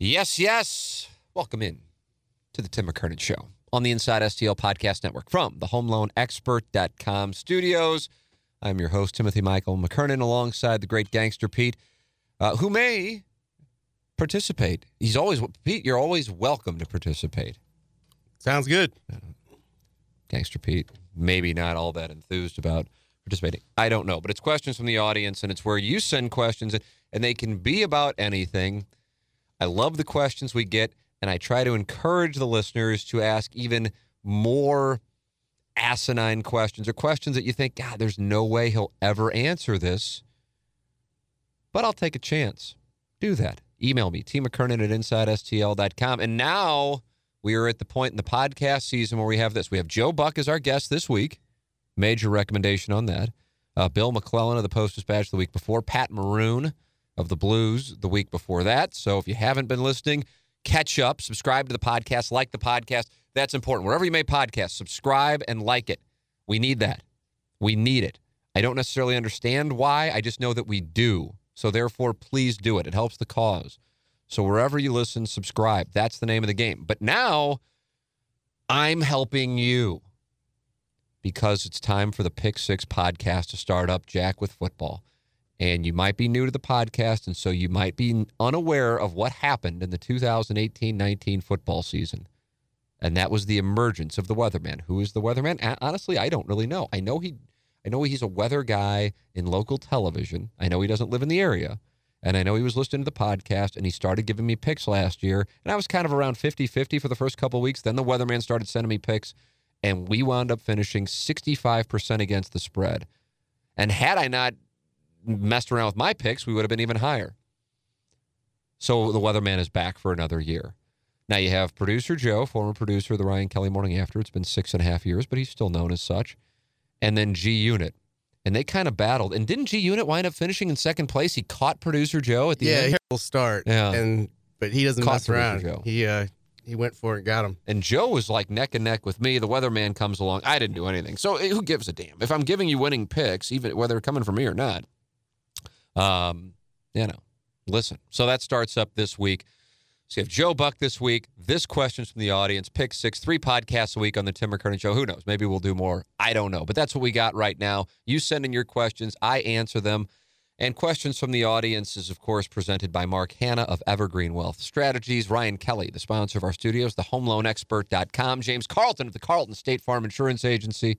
Yes, yes. Welcome in to the Tim McKernan Show on the Inside STL Podcast Network from the HomeLoanExpert.com studios. I'm your host, Timothy Michael McKernan, alongside the great gangster Pete, uh, who may participate. He's always, Pete, you're always welcome to participate. Sounds good. Gangster Pete, maybe not all that enthused about participating. I don't know, but it's questions from the audience, and it's where you send questions, and they can be about anything. I love the questions we get, and I try to encourage the listeners to ask even more asinine questions or questions that you think, God, there's no way he'll ever answer this. But I'll take a chance. Do that. Email me, T. McKernan at InsideSTL.com. And now we are at the point in the podcast season where we have this. We have Joe Buck as our guest this week. Major recommendation on that. Uh, Bill McClellan of the Post Dispatch the week before. Pat Maroon of the Blues the week before that. So if you haven't been listening, catch up, subscribe to the podcast, like the podcast. That's important. Wherever you may podcast, subscribe and like it. We need that. We need it. I don't necessarily understand why. I just know that we do. So therefore, please do it. It helps the cause. So wherever you listen, subscribe. That's the name of the game. But now I'm helping you because it's time for the Pick Six podcast to start up, Jack, with football and you might be new to the podcast, and so you might be unaware of what happened in the 2018 19 football season. And that was the emergence of the weatherman. Who is the weatherman? Honestly, I don't really know. I know he I know he's a weather guy in local television. I know he doesn't live in the area. And I know he was listening to the podcast and he started giving me picks last year. And I was kind of around 50 50 for the first couple weeks. Then the weatherman started sending me picks, and we wound up finishing 65% against the spread. And had I not messed around with my picks, we would have been even higher. So the weatherman is back for another year. Now you have producer Joe, former producer of the Ryan Kelley Morning After. It's been six and a half years, but he's still known as such. And then G Unit. And they kind of battled. And didn't G Unit wind up finishing in second place? He caught producer Joe at the yeah, end. Yeah, he'll start. Yeah. And but he doesn't Caught mess around. Joe. He uh he went for it and got him. And Joe was like neck and neck with me. The weatherman comes along. I didn't do anything. So who gives a damn? If I'm giving you winning picks, even whether they're coming from me or not, um, you know, listen. So that starts up this week. So you have Joe Buck this week. This questions from the audience. Pick six, three podcasts a week on the Tim McKernan Show. Who knows? Maybe we'll do more. I don't know. But that's what we got right now. You send in your questions. I answer them. And questions from the audience is, of course, presented by Mark Hannah of Evergreen Wealth Strategies, Ryan Kelley, the sponsor of our studios, the homeloanexpert.com, James Carlton of the Carlton State Farm Insurance Agency,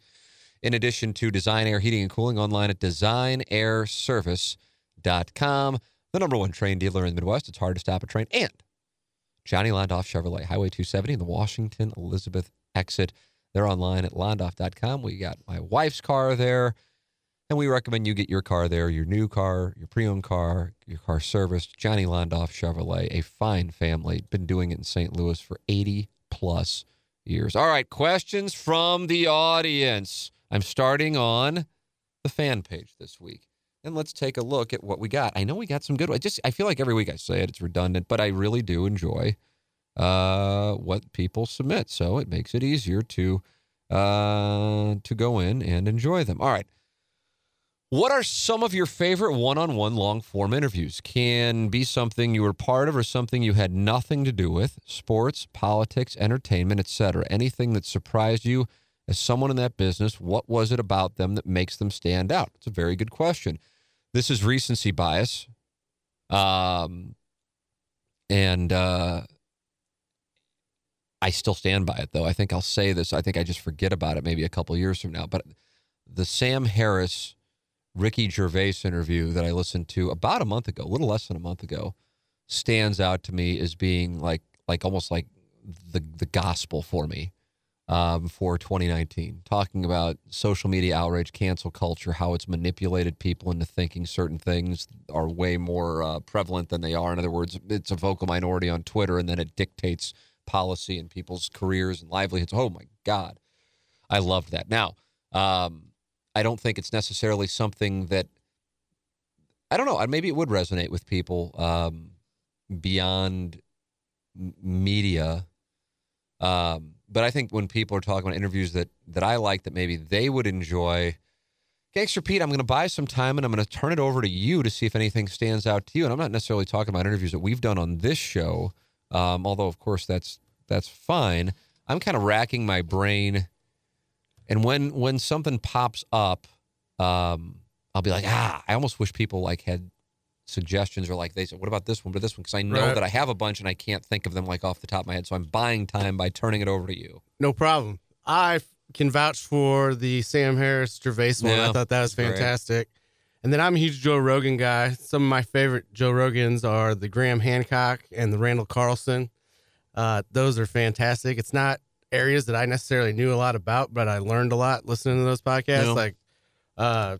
in addition to Design Aire Heating and Cooling online at designairservice.com, the number one Trane dealer in the Midwest. It's hard to stop a Trane. And Johnny Londoff Chevrolet, Highway 270 in the Washington Elizabeth exit. They're online at londoff.com. We got my wife's car there. And we recommend you get your car there, your new car, your pre-owned car, your car serviced. Johnny Londoff Chevrolet, a fine family, been doing it in St. Louis for 80 plus years. All right, questions from the audience. I'm starting on the fan page this week. And let's take a look at what we got. I know we got some good ones. Just I feel like every week I say it, it's redundant, but I really do enjoy uh, what people submit. So it makes it easier to uh, to go in and enjoy them. All right. What are some of your favorite one-on-one long-form interviews? Can be something you were part of or something you had nothing to do with. Sports, politics, entertainment, etc. Anything that surprised you as someone in that business, what was it about them that makes them stand out? It's a very good question. This is recency bias. Um, and uh, I still stand by it, though. I think I'll say this. I think I just forget about it maybe a couple years from now. But the Sam Harris, Ricky Gervais interview that I listened to about a month ago, a little less than a month ago, stands out to me as being like, like almost like the the gospel for me um, for 2019, talking about social media outrage, cancel culture, how it's manipulated people into thinking certain things are way more uh, prevalent than they are. In other words, it's a vocal minority on Twitter, and then it dictates policy and people's careers and livelihoods. Oh my God, I loved that. Now, um, I don't think it's necessarily something that I don't know. Maybe it would resonate with people um, beyond media. Um, but I think when people are talking about interviews that that I like that maybe they would enjoy, Gangster Pete, I'm going to buy some time and I'm going to turn it over to you to see if anything stands out to you. And I'm not necessarily talking about interviews that we've done on this show, um, although of course that's that's fine. I'm kind of racking my brain, and when when something pops up, um, I'll be like, ah, I almost wish people like had suggestions or like they said, what about this one, but this one? Because I know Right. that I have a bunch and I can't think of them like off the top of my head. So I'm buying time by turning it over to you. No problem. I can vouch for the Sam Harris Gervais one. Yeah, I thought that was great. fantastic. And then I'm a huge Joe Rogan guy. Some of my favorite Joe Rogans are the Graham Hancock and the Randall Carlson. Uh, those are fantastic. It's not areas that I necessarily knew a lot about, but I learned a lot listening to those podcasts. Like, uh,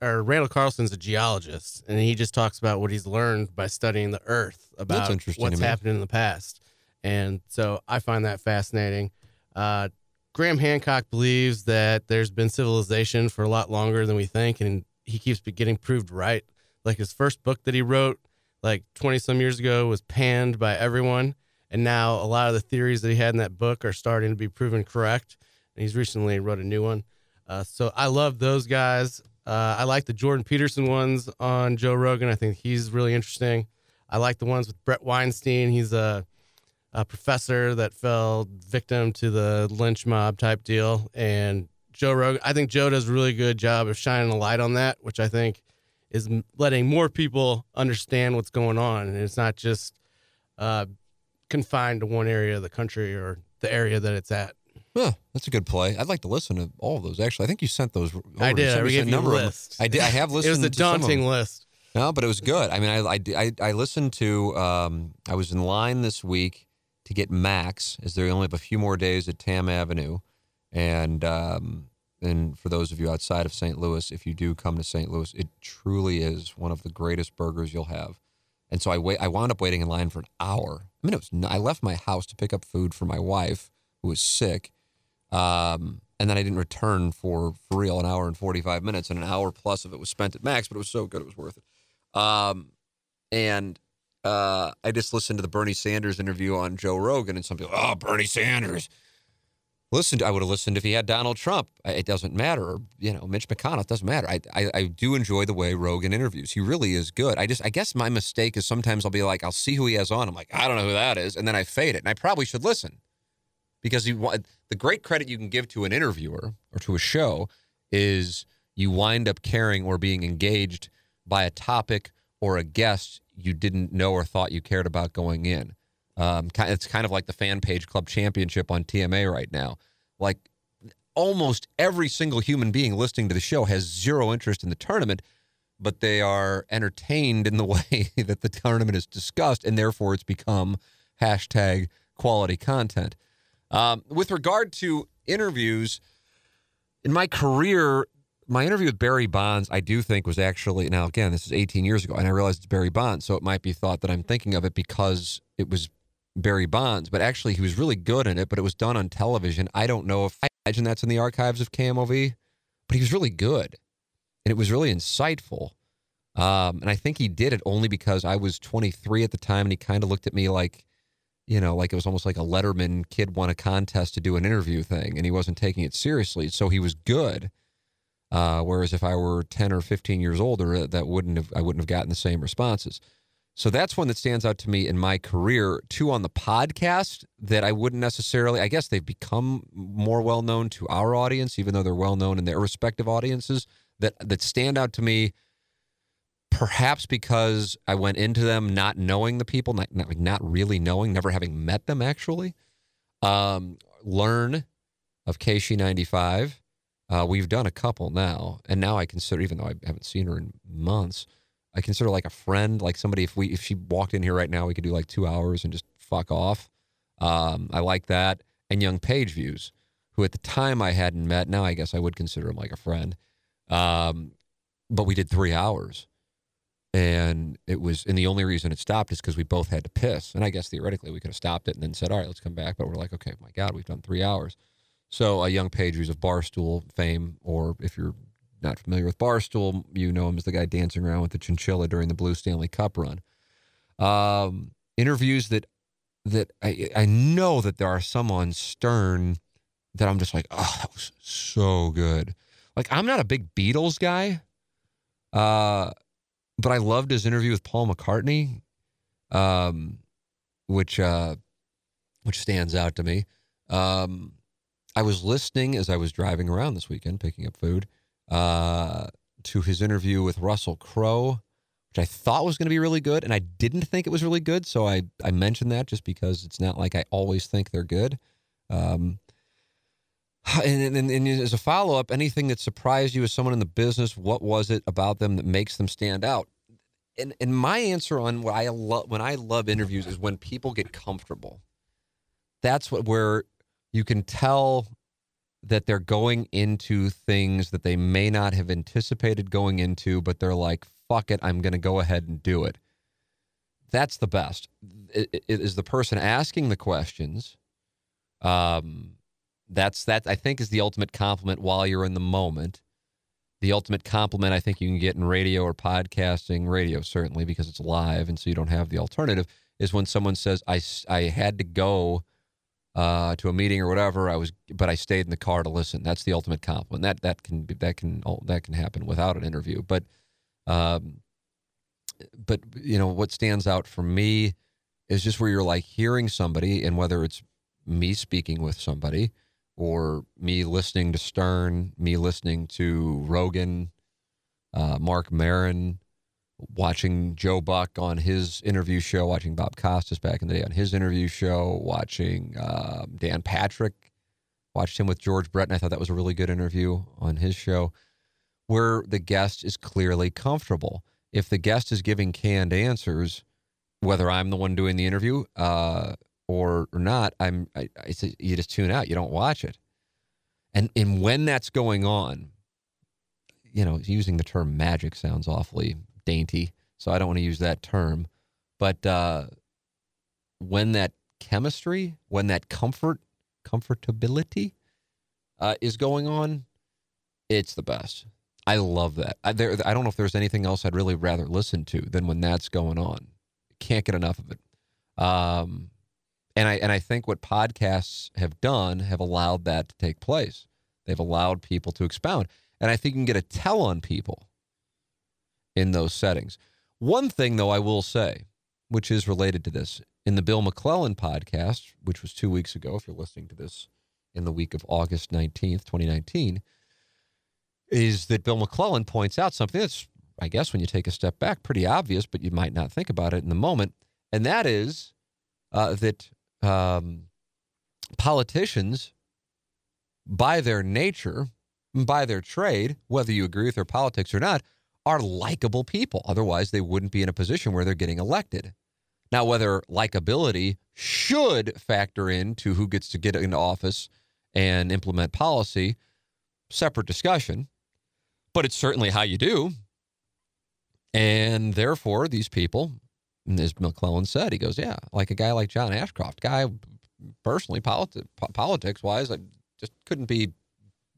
or Randall Carlson's a geologist, and he just talks about what he's learned by studying the Earth about what's happened in the past. And so I find that fascinating. Uh, Graham Hancock believes that there's been civilization for a lot longer than we think, and he keeps getting proved right. Like his first book that he wrote, like 20 some years ago, was panned by everyone. And now a lot of the theories that he had in that book are starting to be proven correct. And he's recently wrote a new one. Uh, so I love those guys. Uh, I like the Jordan Peterson ones on Joe Rogan. I think he's really interesting. I like the ones with Bret Weinstein. He's a, a professor that fell victim to the lynch mob type deal. And Joe Rogan, I think Joe does a really good job of shining a light on that, which I think is letting more people understand what's going on. And it's not just uh, confined to one area of the country or the area that it's at. Huh, that's a good play. I'd like to listen to all of those. Actually, I think you sent those. Over. I did. I gave you a number of them. list. I did. I have It listened. was a to some of them. daunting list. No, but it was good. I mean, I I I, I listened to. Um, I was in line this week to get Max, as they only have a few more days at Tamm Avenue, and um, and for those of you outside of St. Louis, if you do come to St. Louis, it truly is one of the greatest burgers you'll have. And so I wait. I wound up waiting in line for an hour. I mean, it was. I left my house to pick up food for my wife who was sick, um, and then I didn't return for for real an hour and forty five minutes, and an hour plus of it was spent at Max. But it was so good, it was worth it. Um, and uh, I just listened to the Bernie Sanders interview on Joe Rogan, and some people, oh, Bernie Sanders. Listen, I would have listened if he had Donald Trump. It doesn't matter, or, you know, Mitch McConnell. It doesn't matter. I, I I do enjoy the way Rogan interviews. He really is good. I just I guess my mistake is sometimes I'll be like, I'll see who he has on. I'm like, I don't know who that is, and then I fade it, and I probably should listen because you wa- the great credit you can give to an interviewer or to a show is you wind up caring or being engaged by a topic or a guest you didn't know or thought you cared about going in. Um, it's kind of like the fan page club championship on TMA right now. Like almost every single human being listening to the show has zero interest in the tournament, but they are entertained in the way that the tournament is discussed, and therefore it's become hashtag quality content. Um, with regard to interviews, in my career, my interview with Barry Bonds, I do think was actually now again, this is 18 years ago, and I realized it's Barry Bonds, so it might be thought that I'm thinking of it because it was Barry Bonds, but actually he was really good in it, but it was done on television. I don't know if I imagine that's in the archives of KMOV, but he was really good. And it was really insightful. Um, and I think he did it only because I was 23 at the time and he kind of looked at me like, you know, like it was almost like a Letterman kid won a contest to do an interview thing and he wasn't taking it seriously. So he was good. Uh, whereas if I were 10 or 15 years older, uh, that wouldn't have, I wouldn't have gotten the same responses. So that's one that stands out to me in my career. Two on the podcast that I wouldn't necessarily, I guess they've become more well known to our audience, even though they're well known in their respective audiences, that, that stand out to me perhaps because I went into them not knowing the people, not, not, not really knowing, never having met them actually. Um, learn of KSHE 95. Uh, we've done a couple now, and now I consider, even though I haven't seen her in months, I consider like a friend, like somebody. If we if she walked in here right now, we could do like two hours and just fuck off. Um, I like that. And Young Page views. who at the time I hadn't met. Now I guess I would consider him like a friend. Um, but we did three hours. And it was, and the only reason it stopped is because we both had to piss. And I guess theoretically we could have stopped it and then said, all right, let's come back. But we're like, okay, my God, we've done three hours. So a young page who's of Barstool fame, or if you're not familiar with Barstool, you know him as the guy dancing around with the chinchilla during the Blue Stanley Cup run. Um, interviews that that I I know that there are some on Stern that I'm just like, oh, that was so good. Like I'm not a big Beatles guy, uh, but I loved his interview with Paul McCartney, um, which uh, which stands out to me. Um, I was listening as I was driving around this weekend picking up food uh, to his interview with Russell Crowe, which I thought was going to be really good, and I didn't think it was really good. So I I mentioned that just because it's not like I always think they're good. Um, and, and, and as a follow up, anything that surprised you as someone in the business, what was it about them that makes them stand out? And and my answer on what I love when I love interviews is when people get comfortable. That's what where you can tell that they're going into things that they may not have anticipated going into, but they're like, fuck it, I'm going to go ahead and do it. That's the best. It, it is the person asking the questions. Um, that's that I think is the ultimate compliment while you're in the moment. The ultimate compliment I think you can get in radio or podcasting, radio certainly because it's live and so you don't have the alternative, is when someone says, I, I had to go uh, to a meeting or whatever. I was, but I stayed in the car to listen. That's the ultimate compliment. That that can be that can that can happen without an interview. But, um, but you know what stands out for me is just where you're like hearing somebody, and whether it's me speaking with somebody or me listening to Stern, me listening to Rogan, uh, Marc Maron, watching Joe Buck on his interview show, watching Bob Costas back in the day on his interview show, watching uh, Dan Patrick, watched him with George Brett, and I thought that was a really good interview on his show, where the guest is clearly comfortable. If the guest is giving canned answers, whether I'm the one doing the interview uh, or, or not, I'm I, I you just tune out, you don't watch it, and and when that's going on, you know, using the term magic sounds awfully dainty, so I don't want to use that term. But uh, when that chemistry, when that comfort, comfortability uh, is going on, it's the best. I love that. I, there, I don't know if there's anything else I'd really rather listen to than when that's going on. Can't get enough of it. Um, and I and I think what podcasts have done have allowed that to take place. They've allowed people to expound, and I think you can get a tell on people in those settings. One thing, though, I will say, which is related to this, in the Bill McClellan podcast, which was two weeks ago, if you're listening to this in the week of August 19th, 2019, is that Bill McClellan points out something that's, I guess, when you take a step back, pretty obvious, but you might not think about it in the moment. And that is uh, that um, politicians, by their nature, by their trade, whether you agree with their politics or not, are likable people. Otherwise, they wouldn't be in a position where they're getting elected. Now, whether likability should factor into who gets to get into office and implement policy, separate discussion, but it's certainly how you do. And therefore, these people, as McClellan said, he goes, Yeah, like a guy like John Ashcroft, guy personally, politi- politics wise, I just couldn't be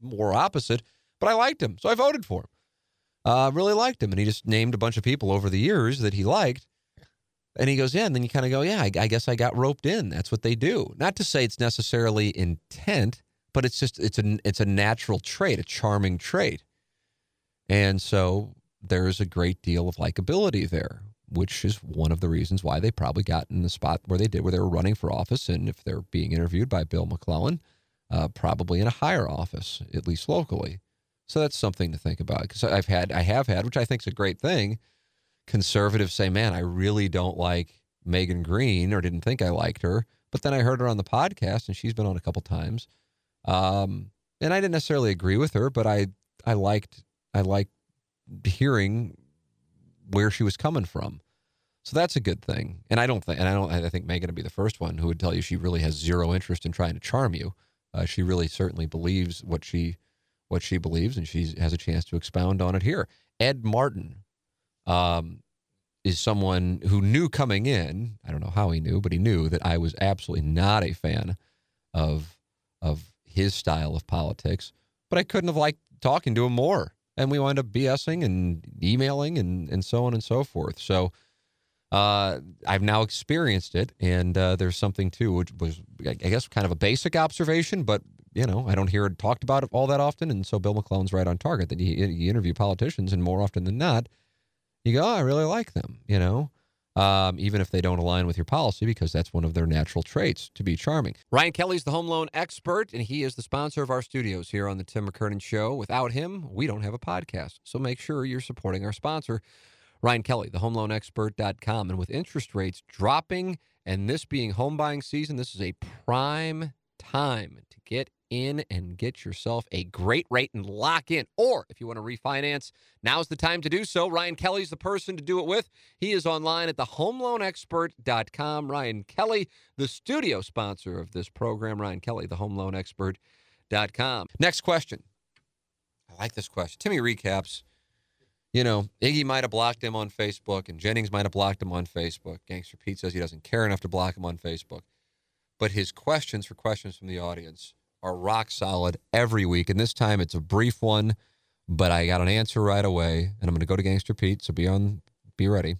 more opposite, but I liked him. So I voted for him uh, really liked him. And he just named a bunch of people over the years that he liked. And he goes, yeah. And then you kind of go, yeah, I, I, guess I got roped in. That's what they do. Not to say it's necessarily intent, but it's just it's a it's a natural trait, a charming trait. And so there's a great deal of likability there, which is one of the reasons why they probably got in the spot where they did, where they were running for office. And if they're being interviewed by Bill McClellan, uh, probably in a higher office, at least locally. So that's something to think about because I've had, I have had, which I think is a great thing. Conservatives say, man, I really don't like Megan Green or didn't think I liked her. But then I heard her on the podcast and she's been on a couple times. Um, and I didn't necessarily agree with her, but I, I liked, I liked hearing where she was coming from. So that's a good thing. And I don't think, and I don't, I think Megan would be the first one who would tell you she really has zero interest in trying to charm you. Uh, she really certainly believes what she what she believes, and she has a chance to expound on it here. Ed Martin um, is someone who knew coming in. I don't know how he knew, but he knew that I was absolutely not a fan of of his style of politics. But I couldn't have liked talking to him more, and we wind up BSing and emailing and and so on and so forth. So. Uh, I've now experienced it, and uh, there's something too, which was, I guess, kind of a basic observation, but you know, I don't hear it talked about all that often. And so Bill McClellan's right on target that you, you interview politicians, and more often than not, you go, oh, I really like them, you know, um, even if they don't align with your policy, because that's one of their natural traits to be charming. Ryan Kelley's the home loan expert, and he is the sponsor of our studios here on the Tim McKernan Show. Without him, we don't have a podcast. So make sure you're supporting our sponsor, Ryan Kelley, the homeloanexpert.com. And with interest rates dropping and this being home buying season, this is a prime time to get in and get yourself a great rate and lock in. Or if you want to refinance, now's the time to do so. Ryan Kelley's the person to do it with. He is online at thehomeloanexpert.com. Ryan Kelley, the studio sponsor of this program. Ryan Kelley, thehomeloanexpert.com. Next question. I like this question. Timmy recaps. You know, Iggy might have blocked him on Facebook, and Jennings might have blocked him on Facebook. Gangster Pete says he doesn't care enough to block him on Facebook. But his questions for questions from the audience are rock solid every week. And this time it's a brief one, but I got an answer right away. And I'm going to go to Gangster Pete. So be on, be ready.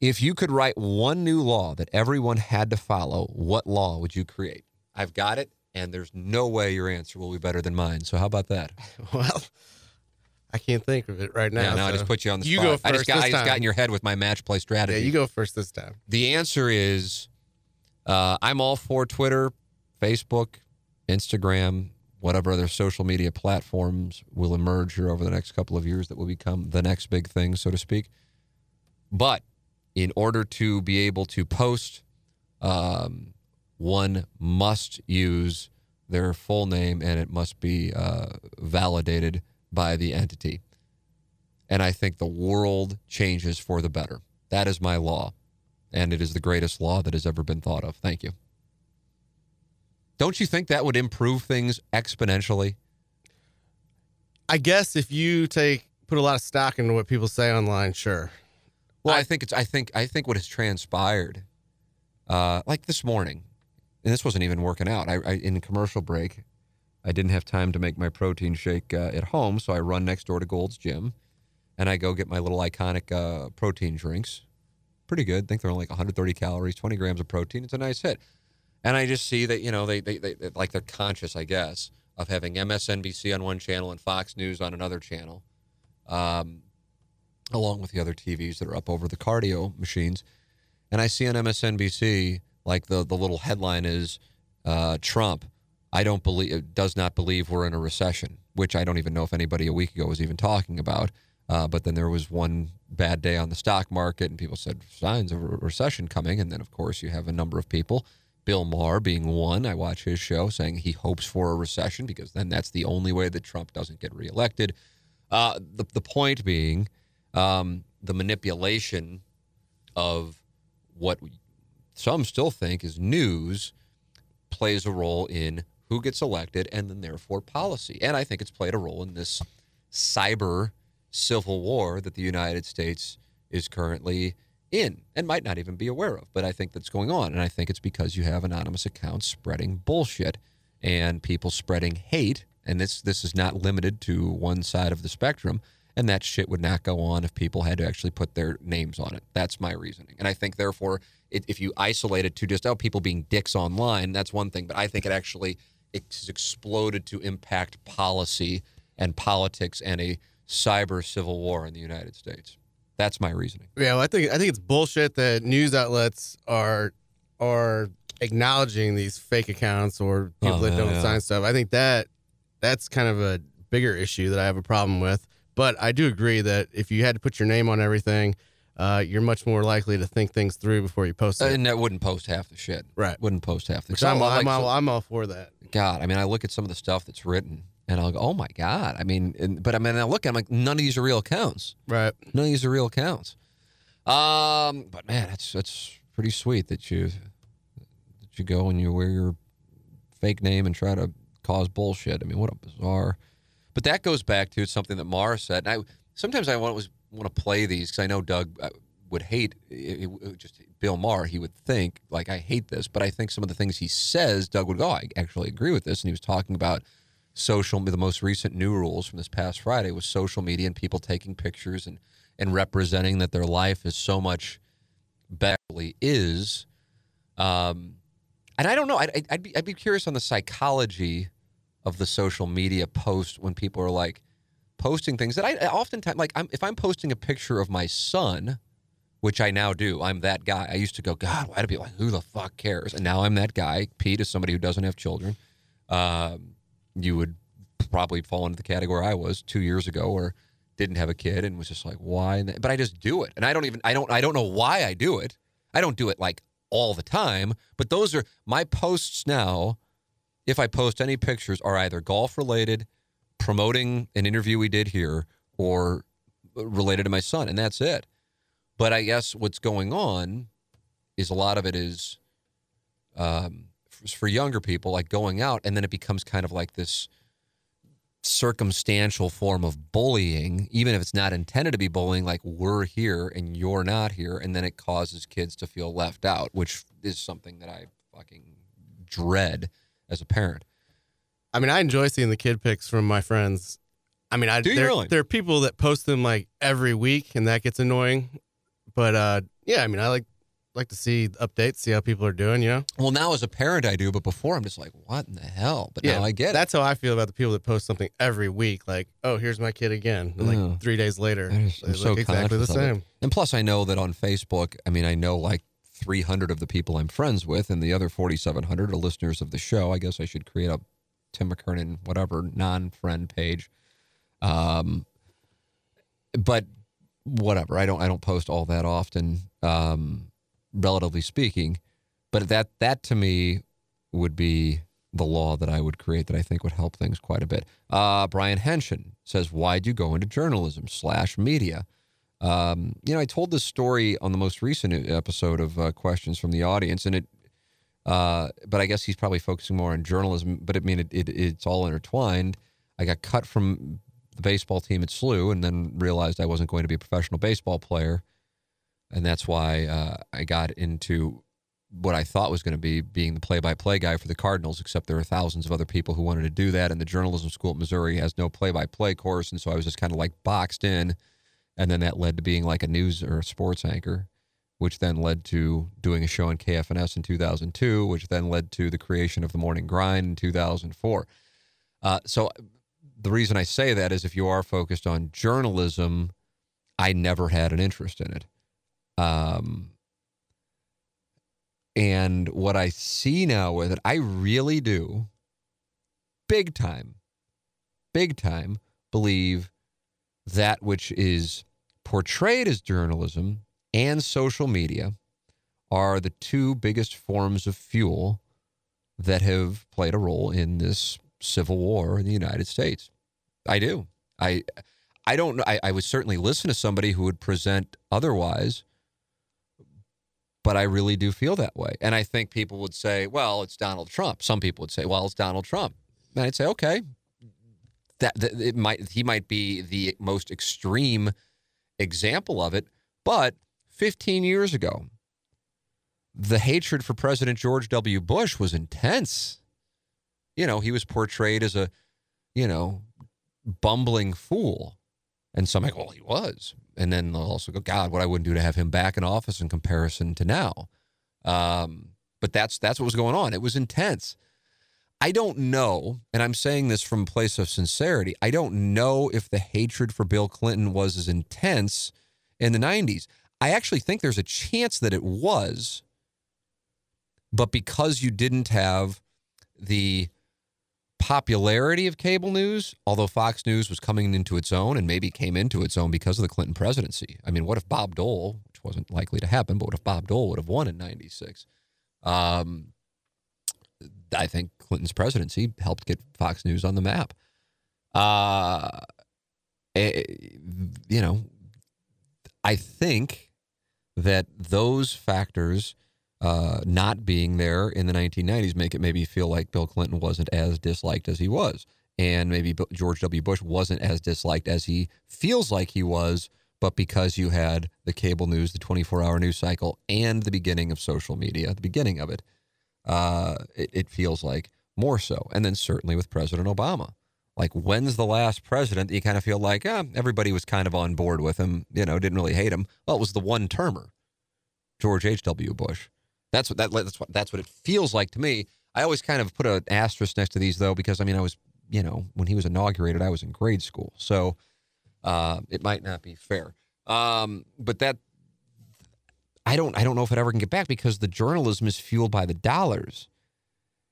If you could write one new law that everyone had to follow, what law would you create? I've got it, and there's no way your answer will be better than mine. So how about that? Well, I can't think of it right now. Yeah, no, so I just put you on the you spot. go first I just got, this I just got in your head with my match play strategy. Yeah, you go first this time. The answer is uh, I'm all for Twitter, Facebook, Instagram, whatever other social media platforms will emerge here over the next couple of years that will become the next big thing, so to speak. But in order to be able to post, um, one must use their full name and it must be uh, validated by the entity. And I think the world changes for the better. That is my law and it is the greatest law that has ever been thought of. Thank you. Don't you think that would improve things exponentially? I guess if you take put a lot of stock into what people say online, sure. Well, I, think it's. I think. I think what has transpired, uh, like this morning, and this wasn't even working out. I, I in commercial break, I didn't have time to make my protein shake uh, at home, so I run next door to Gold's Gym, and I go get my little iconic uh, protein drinks. Pretty good. I think they're only like 130 calories, 20 grams of protein. It's a nice hit. And I just see that you know they, they, they like they're conscious, I guess, of having MSNBC on one channel and Fox News on another channel, um, along with the other TVs that are up over the cardio machines. And I see on MSNBC like the the little headline is uh, Trump. I don't believe does not believe we're in a recession, which I don't even know if anybody a week ago was even talking about. Uh, but then there was one bad day on the stock market, and people said signs of a recession coming. And then, of course, you have a number of people Bill Maher being one. I watch his show saying he hopes for a recession because then that's the only way that Trump doesn't get reelected. Uh, the, the point being um, the manipulation of what some still think is news plays a role in who gets elected and then therefore policy. And I think it's played a role in this cyber civil war that the United States is currently in and might not even be aware of. But I think that's going on. And I think it's because you have anonymous accounts spreading bullshit and people spreading hate. And this this is not limited to one side of the spectrum. And that shit would not go on if people had to actually put their names on it. That's my reasoning. And I think, therefore, it, if you isolate it to just oh people being dicks online, that's one thing. But I think it actually it's exploded to impact policy and politics and a cyber civil war in the United States. That's my reasoning. Yeah, well, I think I think it's bullshit that news outlets are are acknowledging these fake accounts or people Oh, that yeah, don't yeah. sign stuff. I think that that's kind of a bigger issue that I have a problem with. But I do agree that if you had to put your name on everything, uh, you're much more likely to think things through before you post it. And that wouldn't post half the shit. Right. Wouldn't post half the Which shit. I'm, Like, I'm, all, I'm all for that. God, I mean, I look at some of the stuff that's written and I'll go, oh my God. I mean, and, but I mean, I look I'm like, none of these are real accounts. Right. None of these are real accounts. Um, but man, that's that's pretty sweet that you that you go and you wear your fake name and try to cause bullshit. I mean, what a bizarre. But that goes back to something that Maher said. And I sometimes I want, was, want to play these because I know Doug uh, would hate it, it, just Bill Maher. He would think like I hate this, but I think some of the things he says, Doug would go, oh, I actually agree with this. And he was talking about social. The most recent new rules from this past Friday was social media and people taking pictures and and representing that their life is so much better is. Um, and I don't know. I'd, I'd be I'd be curious on the psychology of the social media post when people are like posting things that I, oftentimes like. I'm, if I'm posting a picture of my son, which I now do, I'm that guy. I used to go, God, why do people like who the fuck cares? And now I'm that guy. Pete is somebody who doesn't have children. Um, you would probably fall into the category I was two years ago, or didn't have a kid and was just like, why? But I just do it, and I don't even I don't I don't know why I do it. I don't do it like all the time, but those are my posts now. If I post any pictures, are either golf related, promoting an interview we did here, or related to my son, and that's it. But I guess what's going on is a lot of it is um, for younger people, like going out, and then it becomes kind of like this circumstantial form of bullying, even if it's not intended to be bullying, like we're here and you're not here. And then it causes kids to feel left out, which is something that I fucking dread as a parent. I mean, I enjoy seeing the kid pics from my friends. I mean, I Do there, really? there are people that post them like every week, and that gets annoying. But uh, yeah, I mean, I like like to see updates, see how people are doing. You know, Well, now as a parent, I do, but before I'm just like, what in the hell? But yeah, now I get it. That's how I feel about the people that post something every week. Like, oh, here's my kid again. And like Yeah. three days later, just- they so look exactly the of it. same. And plus, I know that on Facebook, I mean, I know like 300 of the people I'm friends with, and the other 4,700 are listeners of the show. I guess I should create a Tim McKernan, whatever, non friend page. Um, but whatever, I don't, I don't post all that often, um, relatively speaking. But that, that to me would be the law that I would create that I think would help things quite a bit. Uh, Brian Henshin says, Why'd you go into journalism slash media? Um, you know, I told this story on the most recent episode of uh, Questions from the Audience, and it, uh, but I guess he's probably focusing more on journalism. But I mean, it, it, it's all intertwined. I got cut from the baseball team at SLU, and then realized I wasn't going to be a professional baseball player, and that's why uh, I got into what I thought was going to be being the play-by-play guy for the Cardinals. Except there are thousands of other people who wanted to do that, and the journalism school at Missouri has no play-by-play course, and so I was just kind of like boxed in and then that led to being like a news or a sports anchor, which then led to doing a show on KFNS in 2002, which then led to the creation of the Morning Grind in 2004. Uh, so the reason I say that is if you are focused on journalism, I never had an interest in it. Um, and what I see now with it, I really do, big time, big time, believe that which is portrayed as journalism and social media are the two biggest forms of fuel that have played a role in this civil war in the United States. I do. I I don't know. I, I would certainly listen to somebody who would present otherwise, but I really do feel that way. And I think people would say, well, it's Donald Trump. Some people would say, well, it's Donald Trump. And I'd say, okay, that, that it might he might be the most extreme example of it, but 15 years ago, the hatred for President George W. Bush was intense. You know, he was portrayed as a, you know, bumbling fool. And some like, well, he was. And then they'll also go, God, what I wouldn't do to have him back in office in comparison to now. Um, but that's that's what was going on. It was intense. I don't know, and I'm saying this from a place of sincerity. I don't know if the hatred for Bill Clinton was as intense in the 90s. I actually think there's a chance that it was, but because you didn't have the popularity of cable news, although Fox News was coming into its own and maybe came into its own because of the Clinton presidency. I mean, what if Bob Dole, which wasn't likely to happen, but what if Bob Dole would have won in 96? Um, I think Clinton's presidency helped get Fox News on the map. Uh, eh, you know, I think that those factors uh, not being there in the 1990s make it maybe feel like Bill Clinton wasn't as disliked as he was. And maybe George W. Bush wasn't as disliked as he feels like he was, but because you had the cable news, the 24 hour news cycle, and the beginning of social media, the beginning of it, uh, it, it feels like more so. And then certainly with President Obama. Like, when's the last president that you kind of feel like, eh, everybody was kind of on board with him, you know, didn't really hate him? Well, it was the one termer, George H.W. Bush. That's what that, that's what that's what it feels like to me. I always kind of put an asterisk next to these though, because I mean, I was, you know, when he was inaugurated, I was in grade school, so uh, it might not be fair. Um, but that I don't I don't know if it ever can get back because the journalism is fueled by the dollars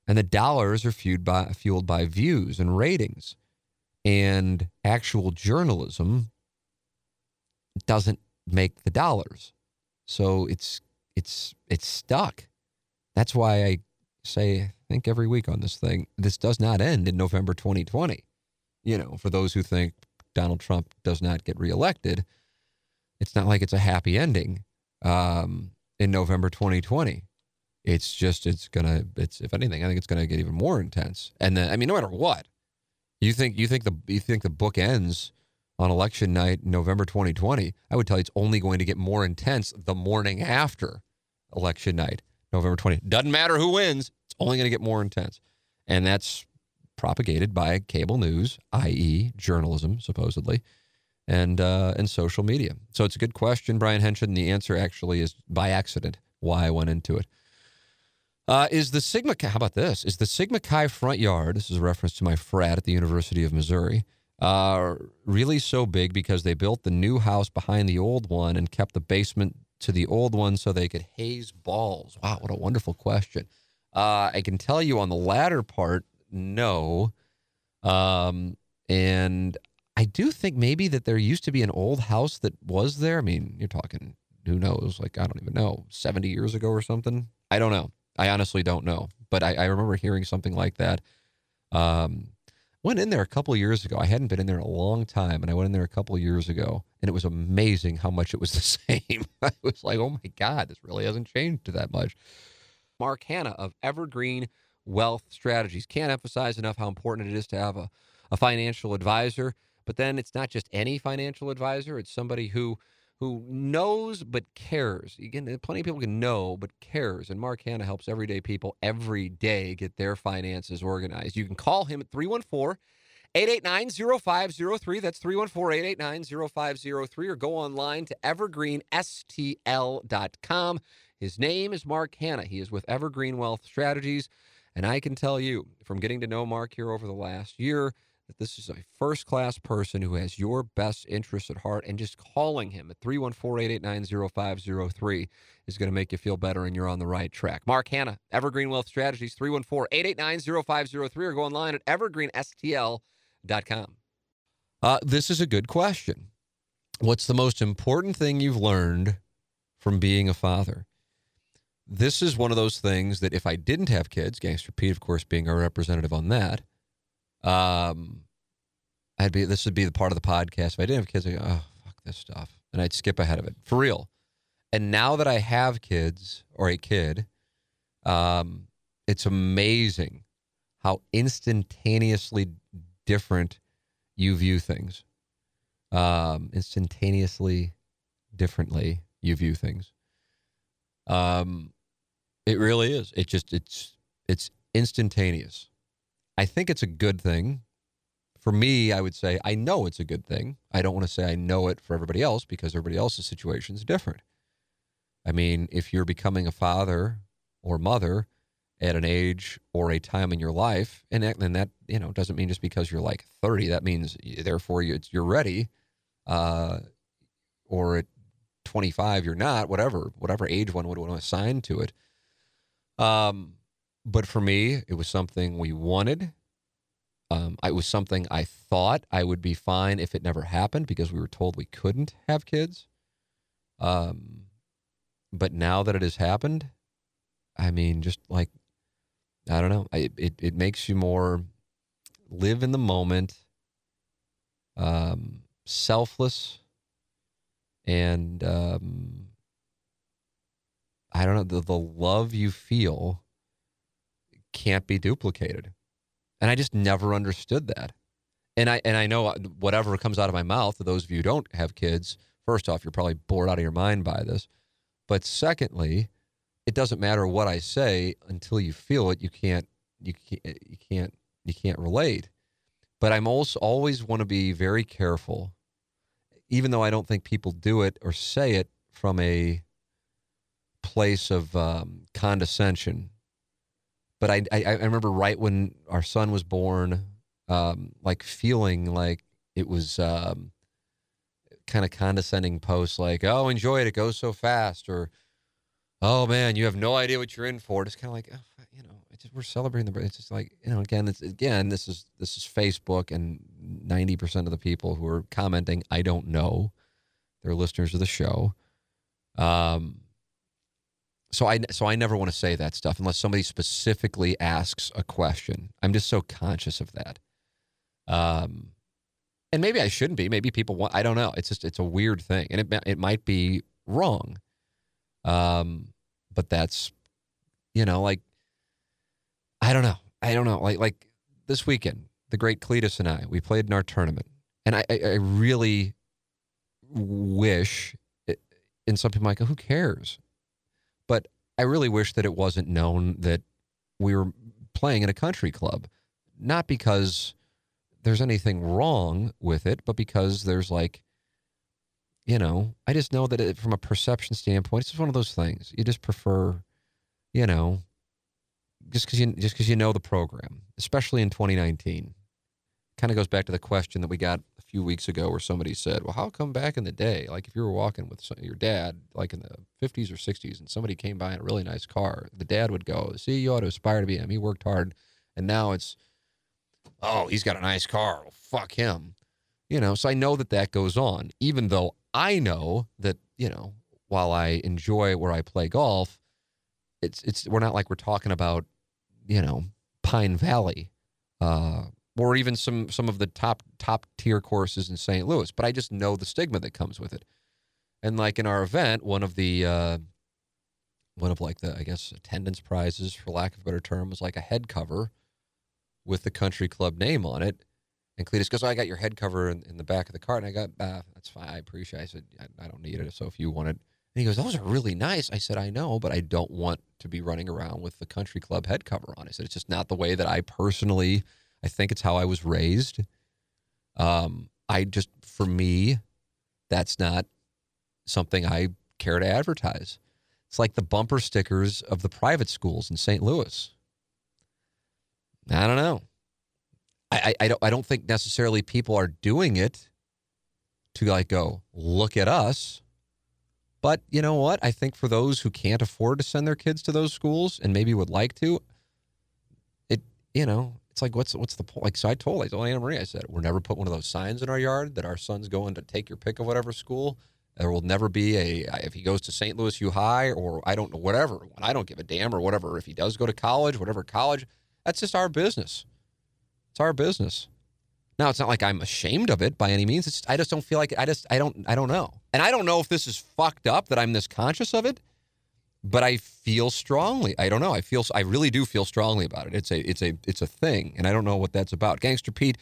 and the dollars are fueled by fueled by views and ratings and actual journalism doesn't make the dollars so it's it's it's stuck. That's why i say i think every week on this thing this does not end in november 2020 you know for those who think donald trump does not get reelected it's not like it's a happy ending um, in november 2020 it's just it's gonna it's if anything, I think it's gonna get even more intense. And then I mean, no matter what, you think you think the you think the book ends on election night, November 2020. I would tell you it's only going to get more intense the morning after election night, November 20. Doesn't matter who wins, it's only going to get more intense, and that's propagated by cable news, i.e., journalism, supposedly, and uh, and social media. So it's a good question, Brian Henson. The answer actually is by accident why I went into it. Uh, is the Sigma Chi, how about this? Is the Sigma Chi front yard, this is a reference to my frat at the University of Missouri, uh, really so big because they built the new house behind the old one and kept the basement to the old one so they could haze balls? Wow, what a wonderful question. Uh, I can tell you on the latter part, no. Um, and I do think maybe that there used to be an old house that was there. I mean, you're talking, who knows, like, I don't even know, 70 years ago or something. I don't know. I honestly don't know, but I, I remember hearing something like that. Um, went in there a couple years ago. I hadn't been in there in a long time, and I went in there a couple years ago, and it was amazing how much it was the same. I was like, oh my God, this really hasn't changed that much. Mark Hannah of Evergreen Wealth Strategies can't emphasize enough how important it is to have a, a financial advisor. But then it's not just any financial advisor, it's somebody who who knows but cares. Again, plenty of people can know but cares. And Mark Hannah helps everyday people every day get their finances organized. You can call him at 314 889 0503. That's 314 889 0503. Or go online to evergreenstl.com. His name is Mark Hannah. He is with Evergreen Wealth Strategies. And I can tell you from getting to know Mark here over the last year, that this is a first class person who has your best interests at heart, and just calling him at 314 889 0503 is going to make you feel better and you're on the right track. Mark Hannah, Evergreen Wealth Strategies, 314 889 0503, or go online at evergreenstl.com. Uh, this is a good question. What's the most important thing you've learned from being a father? This is one of those things that if I didn't have kids, Gangster Pete, of course, being our representative on that, um, I'd be this would be the part of the podcast. If I didn't have kids, I'd go, oh fuck this stuff, and I'd skip ahead of it for real. And now that I have kids or a kid, um, it's amazing how instantaneously different you view things. Um, instantaneously differently you view things. Um, it really is. It just it's it's instantaneous. I think it's a good thing. For me, I would say I know it's a good thing. I don't want to say I know it for everybody else because everybody else's situation is different. I mean, if you're becoming a father or mother at an age or a time in your life, and that, and that you know doesn't mean just because you're like 30, that means therefore you, you're ready, uh, or at 25 you're not. Whatever whatever age one would want to assign to it. Um, but for me, it was something we wanted. Um, it was something I thought I would be fine if it never happened because we were told we couldn't have kids. Um, but now that it has happened, I mean, just like I don't know, I, it it makes you more live in the moment, um, selfless, and um, I don't know the, the love you feel can't be duplicated, and I just never understood that. And I and I know uh, whatever comes out of my mouth to those of you who don't have kids. First off, you're probably bored out of your mind by this, but secondly, it doesn't matter what I say until you feel it. You can't you can't you can't you can't relate. But I'm also always want to be very careful, even though I don't think people do it or say it from a place of um, condescension. But I, I, I remember right when our son was born, um, like feeling like it was um, kind of condescending posts like, "Oh, enjoy it, it goes so fast," or "Oh man, you have no idea what you're in for." It's kind of like, oh, you know, just, we're celebrating the. birth. It's just like you know, again, it's, again, this is this is Facebook, and ninety percent of the people who are commenting, I don't know, they're listeners of the show. Um, so I so I never want to say that stuff unless somebody specifically asks a question. I'm just so conscious of that. Um, and maybe I shouldn't be. Maybe people want. I don't know. It's just it's a weird thing, and it it might be wrong. Um, but that's you know like I don't know. I don't know. Like like this weekend, the great Cletus and I we played in our tournament, and I I, I really wish. It, and some people might go, "Who cares?" I really wish that it wasn't known that we were playing in a country club, not because there's anything wrong with it, but because there's like, you know, I just know that it, from a perception standpoint, it's just one of those things. You just prefer, you know, just because you just because you know the program, especially in 2019. Kind of goes back to the question that we got a few weeks ago, where somebody said, "Well, how come back in the day, like if you were walking with your dad, like in the 50s or 60s, and somebody came by in a really nice car, the dad would go, "See, you ought to aspire to be him. He worked hard." And now it's, "Oh, he's got a nice car. Well, fuck him." You know, so I know that that goes on, even though I know that you know, while I enjoy where I play golf, it's it's we're not like we're talking about, you know, Pine Valley. Uh, or even some some of the top top tier courses in St. Louis. But I just know the stigma that comes with it. And like in our event, one of the uh, one of like the I guess attendance prizes, for lack of a better term, was like a head cover with the country club name on it. And Cletus goes, oh, "I got your head cover in, in, the back of the cart," and I got, ah, "That's fine. I appreciate." it. I said, I, "I don't need it. So if you want it." And he goes, "Those are really nice." I said, "I know, but I don't want to be running around with the country club head cover on." I said, "It's just not the way that I personally." I think it's how I was raised. Um, I just, for me, that's not something I care to advertise. It's like the bumper stickers of the private schools in St. Louis. I don't know. I, I, I, don't I don't think necessarily people are doing it to like go look at us. But you know what? I think for those who can't afford to send their kids to those schools and maybe would like to, it you know it's like what's what's the point? Like so, I told I told Anna Marie, I said we're never put one of those signs in our yard that our son's going to take your pick of whatever school. There will never be a if he goes to St. Louis U High or I don't know whatever. I don't give a damn or whatever. If he does go to college, whatever college, that's just our business. It's our business. Now it's not like I'm ashamed of it by any means. It's I just don't feel like I just I don't I don't know. And I don't know if this is fucked up that I'm this conscious of it but I feel strongly. I don't know. I feel. I really do feel strongly about it. It's a. It's a. It's a thing, and I don't know what that's about. Gangster Pete,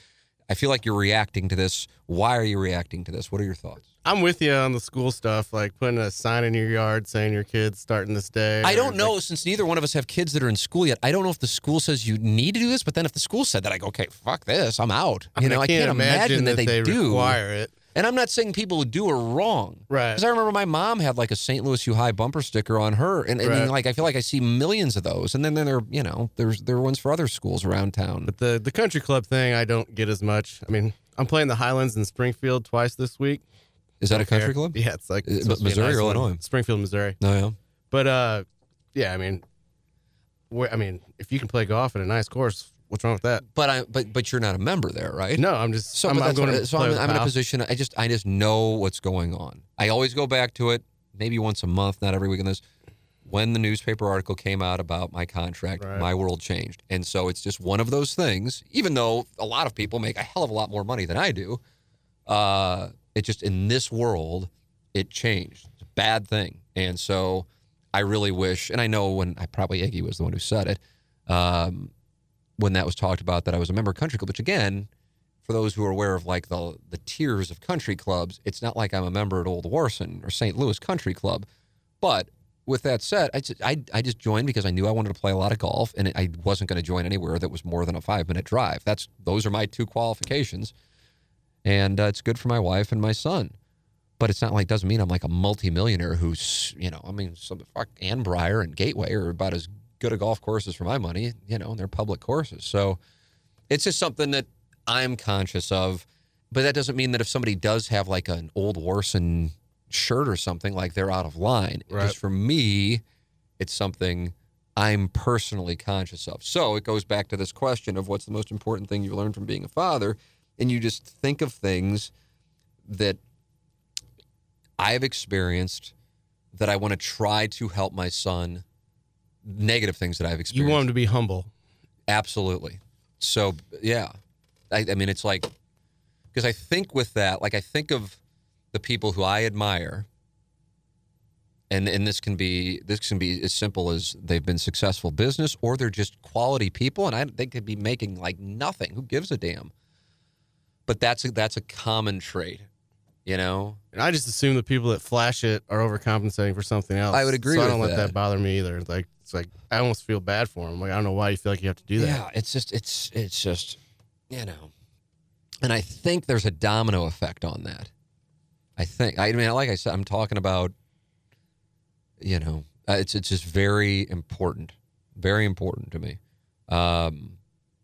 I feel like you're reacting to this. Why are you reacting to this? What are your thoughts? I'm with you on the school stuff, like putting a sign in your yard saying your kid's starting this day. I don't know, like, since neither one of us have kids that are in school yet. I don't know if the school says you need to do this, but then if the school said that, I go, okay, fuck this, I'm out. You I mean, know, I can't, I can't imagine, imagine, that, they, they do require it. And I'm not saying people would do are wrong. Right. Because I remember my mom had like a St. Louis U High bumper sticker on her. And, and right. like I feel like I see millions of those. And then, then there, you know, there's there are ones for other schools around town. But the the country club thing I don't get as much. I mean, I'm playing the Highlands in Springfield twice this week. Is that a country club? Yeah, it's like it's Missouri nice or Illinois? Springfield, Missouri. No, oh, yeah. But uh yeah, I mean I mean, if you can play golf at a nice course, What's wrong with that? But I but but you're not a member there, right? No, I'm just so. I'm, I'm going to so I'm, I'm in a position. I just I just know what's going on. I always go back to it, maybe once a month, not every week. In this, when the newspaper article came out about my contract, right. my world changed, and so it's just one of those things. Even though a lot of people make a hell of a lot more money than I do, uh, it just in this world, it changed. It's a bad thing, and so I really wish, and I know when I probably Iggy was the one who said it, um, when that was talked about that I was a member of country club. Which again, for those who are aware of like the the tiers of country clubs, it's not like I'm a member at Old Warson or St. Louis Country Club. But with that said, I just, I, I just joined because I knew I wanted to play a lot of golf, and I wasn't going to join anywhere that was more than a five minute drive. That's those are my two qualifications, and uh, it's good for my wife and my son. But it's not like doesn't mean I'm like a multimillionaire who's you know I mean some fuck Annbriar and Gateway are about as good a golf courses for my money, you know, and they're public courses. So it's just something that I'm conscious of. But that doesn't mean that if somebody does have like an old Warson shirt or something, like they're out of line. Right. Just for me, it's something I'm personally conscious of. So it goes back to this question of what's the most important thing you've learned from being a father. And you just think of things that I've experienced that I want to try to help my son. Negative things that I've experienced. You want them to be humble. Absolutely. So yeah, I, I mean it's like because I think with that, like I think of the people who I admire, and and this can be this can be as simple as they've been successful business or they're just quality people, and I they could be making like nothing. Who gives a damn? But that's a, that's a common trait, you know. And I just assume the people that flash it are overcompensating for something else. I would agree So I don't let that. that bother me either. Like it's like I almost feel bad for them. Like I don't know why you feel like you have to do that. Yeah, it's just it's it's just you know, and I think there's a domino effect on that. I think I mean, like I said, I'm talking about you know, uh, it's it's just very important, very important to me. Um,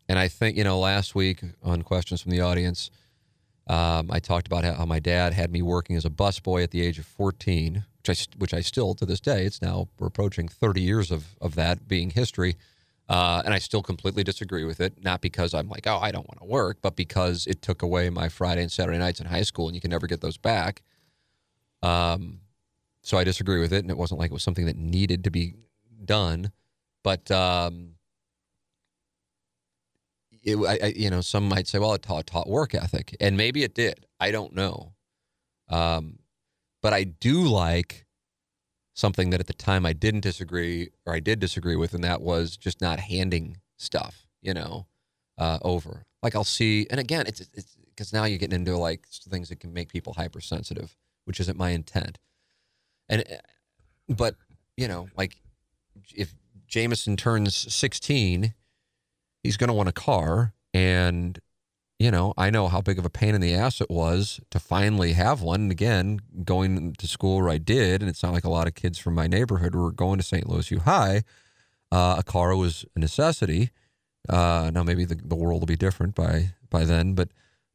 and I think you know, last week on questions from the audience, um, I talked about how, my dad had me working as a busboy at the age of 14, which I which I still to this day. It's now we're approaching 30 years of of that being history. Uh, and I still completely disagree with it. Not because I'm like, oh, I don't want to work, but because it took away my Friday and Saturday nights in high school, and you can never get those back. Um, so I disagree with it, and it wasn't like it was something that needed to be done. But um, it, I, I, you know, some might say, well, it taught, taught work ethic, and maybe it did. I don't know. Um, but I do like something that at the time I didn't disagree or I did disagree with, and that was just not handing stuff, you know, uh, over. Like I'll see, and again, it's it's because now you're getting into like things that can make people hypersensitive, which isn't my intent. And uh, but you know, like if Jameson turns 16, he's going to want a car, and you know, I know how big of a pain in the ass it was to finally have one. And again, going to school where I did, and it's not like a lot of kids from my neighborhood were going to St. Louis U High. Uh, a car was a necessity. Uh, now maybe the, the world will be different by by then, but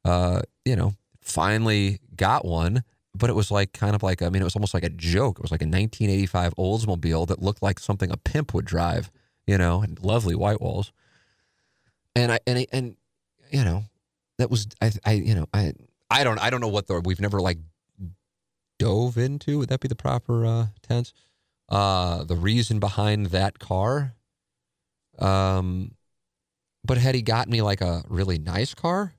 uh, you know, finally got one. But it was like kind of like I mean, it was almost like a joke. It was like a 1985 Oldsmobile that looked like something a pimp would drive. You know, and lovely white walls. And I and and you know, that was I I you know I I don't I don't know what the we've never like dove into. Would that be the proper uh, tense? Uh, the reason behind that car. Um, but had he got me like a really nice car,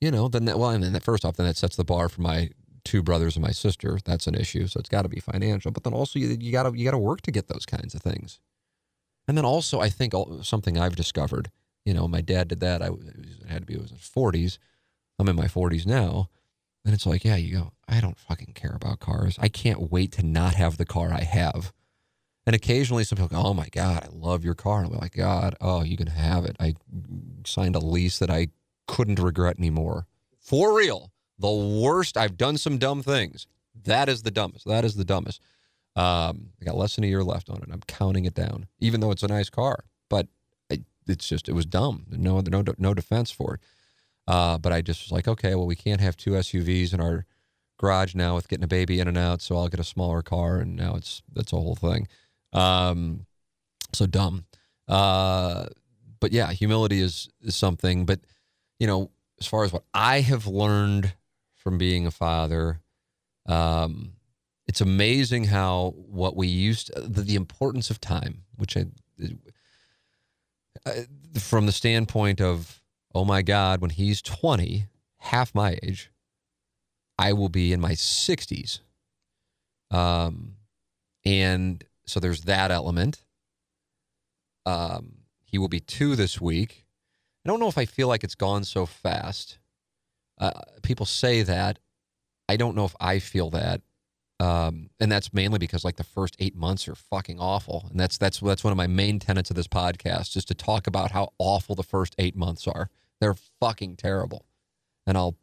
you know, then that well, and then that first off, then that sets the bar for my two brothers and my sister. That's an issue, so it's got to be financial. But then also you, you gotta you gotta work to get those kinds of things. And then also, I think something I've discovered. You know, my dad did that. I it had to be it was in his forties. I'm in my forties now, and it's like, yeah, you go. I don't fucking care about cars. I can't wait to not have the car I have. And occasionally, some people go, "Oh my god, I love your car." And I'm like, "God, oh, you can have it." I signed a lease that I couldn't regret anymore. For real, the worst. I've done some dumb things. That is the dumbest. That is the dumbest. Um, I got less than a year left on it. I'm counting it down, even though it's a nice car. But it's just it was dumb. No, no, no defense for it. Uh, but I just was like, okay, well, we can't have two SUVs in our garage now with getting a baby in and out, so I'll get a smaller car, and now it's that's a whole thing. Um, so dumb. Uh, but yeah, humility is is something. But you know, as far as what I have learned from being a father, um, it's amazing how what we used the, the importance of time, which I, uh, from the standpoint of oh my God, when he's twenty, half my age, I will be in my sixties. Um, and so there's that element. Um, he will be two this week. I don't know if I feel like it's gone so fast. Uh, people say that. I don't know if I feel that. Um, and that's mainly because like the first eight months are fucking awful, and that's that's that's one of my main tenets of this podcast, is to talk about how awful the first eight months are. They're fucking terrible, and I'll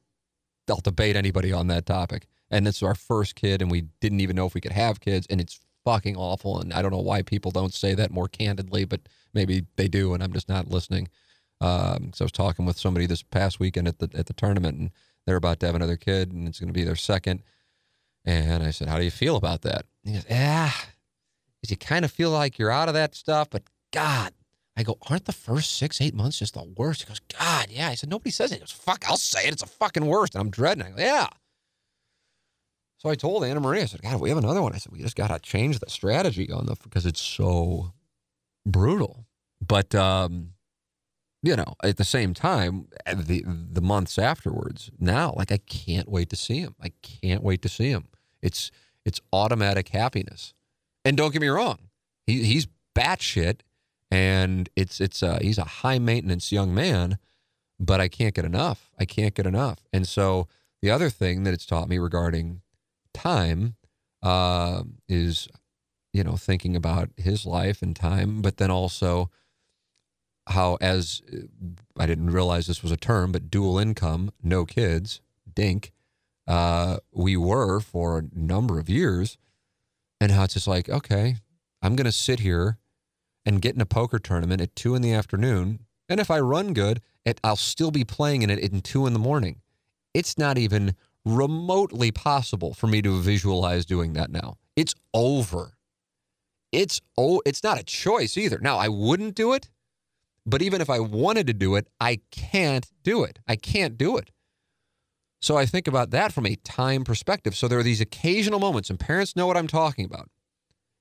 I'll debate anybody on that topic. And this is our first kid, and we didn't even know if we could have kids, and it's fucking awful. And I don't know why people don't say that more candidly, but maybe they do, and I'm just not listening. Um, so I was talking with somebody this past weekend at the at the tournament, and they're about to have another kid, and it's going to be their second. And I said, "How do you feel about that?" And he goes, "Yeah, because you kind of feel like you're out of that stuff, but God." I go, aren't the first six, eight months just the worst? He goes, God, yeah. I said, nobody says it. He goes, fuck, I'll say it. It's a fucking worst. And I'm dreading it. Go, yeah. So I told Anna Maria, I said, God, we have another one. I said, we just got to change the strategy on the, because it's so brutal. But, um, you know, at the same time, the the months afterwards, now, like I can't wait to see him. I can't wait to see him. It's it's automatic happiness. And don't get me wrong, he he's batshit, and it's it's uh, he's a high maintenance young man, but I can't get enough. I can't get enough. And so the other thing that it's taught me regarding time uh, is, you know, thinking about his life and time, but then also how as I didn't realize this was a term, but dual income, no kids, dink, uh, we were for a number of years, and how it's just like, okay, I'm gonna sit here and get in a poker tournament at two in the afternoon, and if I run good, it, I'll still be playing in it at two in the morning. It's not even remotely possible for me to visualize doing that now. It's over. It's oh, it's not a choice either. Now I wouldn't do it but even if I wanted to do it, I can't do it. I can't do it. So I think about that from a time perspective. So there are these occasional moments, and parents know what I'm talking about.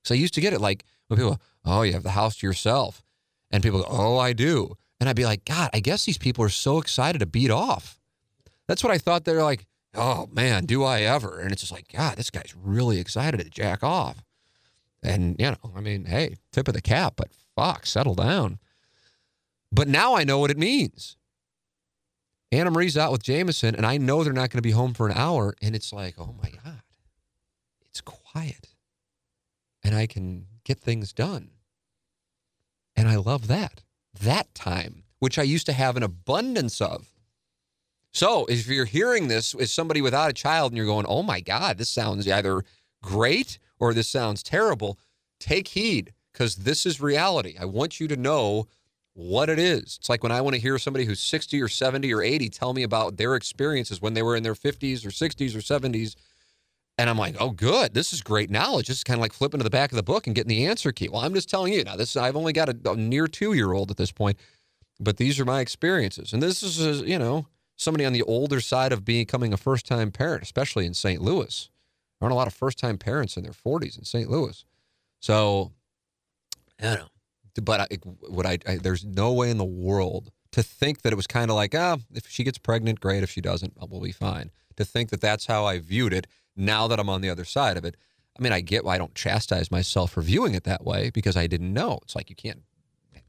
So I used to get it like when people, oh, you have the house to yourself. And people go, oh, I do. And I'd be like, God, I guess these people are so excited to beat off. That's what I thought. They're like, oh, man, do I ever? And it's just like, God, this guy's really excited to jack off. And, you know, I mean, hey, tip of the cap, but fuck, settle down. But now I know what it means. Anna Marie's out with Jameson, and I know they're not going to be home for an hour. And it's like, oh my God, it's quiet. And I can get things done. And I love that. That time, which I used to have an abundance of. So if you're hearing this as somebody without a child and you're going, oh my God, this sounds either great or this sounds terrible, take heed because this is reality. I want you to know what it is. It's like when I want to hear somebody who's 60 or 70 or 80 tell me about their experiences when they were in their 50s or 60s or 70s. And I'm like, oh, good. This is great knowledge. This is kind of like flipping to the back of the book and getting the answer key. Well, I'm just telling you now. This I've only got a, a near two year old at this point, but these are my experiences. And this is, you know, somebody on the older side of becoming a first time parent, especially in St. Louis. There aren't a lot of first time parents in their 40s in St. Louis. So, I don't know but I, I, I, There's no way in the world to think that it was kind of like, ah, oh, if she gets pregnant, great. If she doesn't, we'll be fine. To think that that's how I viewed it. Now that I'm on the other side of it, I mean, I get why I don't chastise myself for viewing it that way because I didn't know. It's like you can't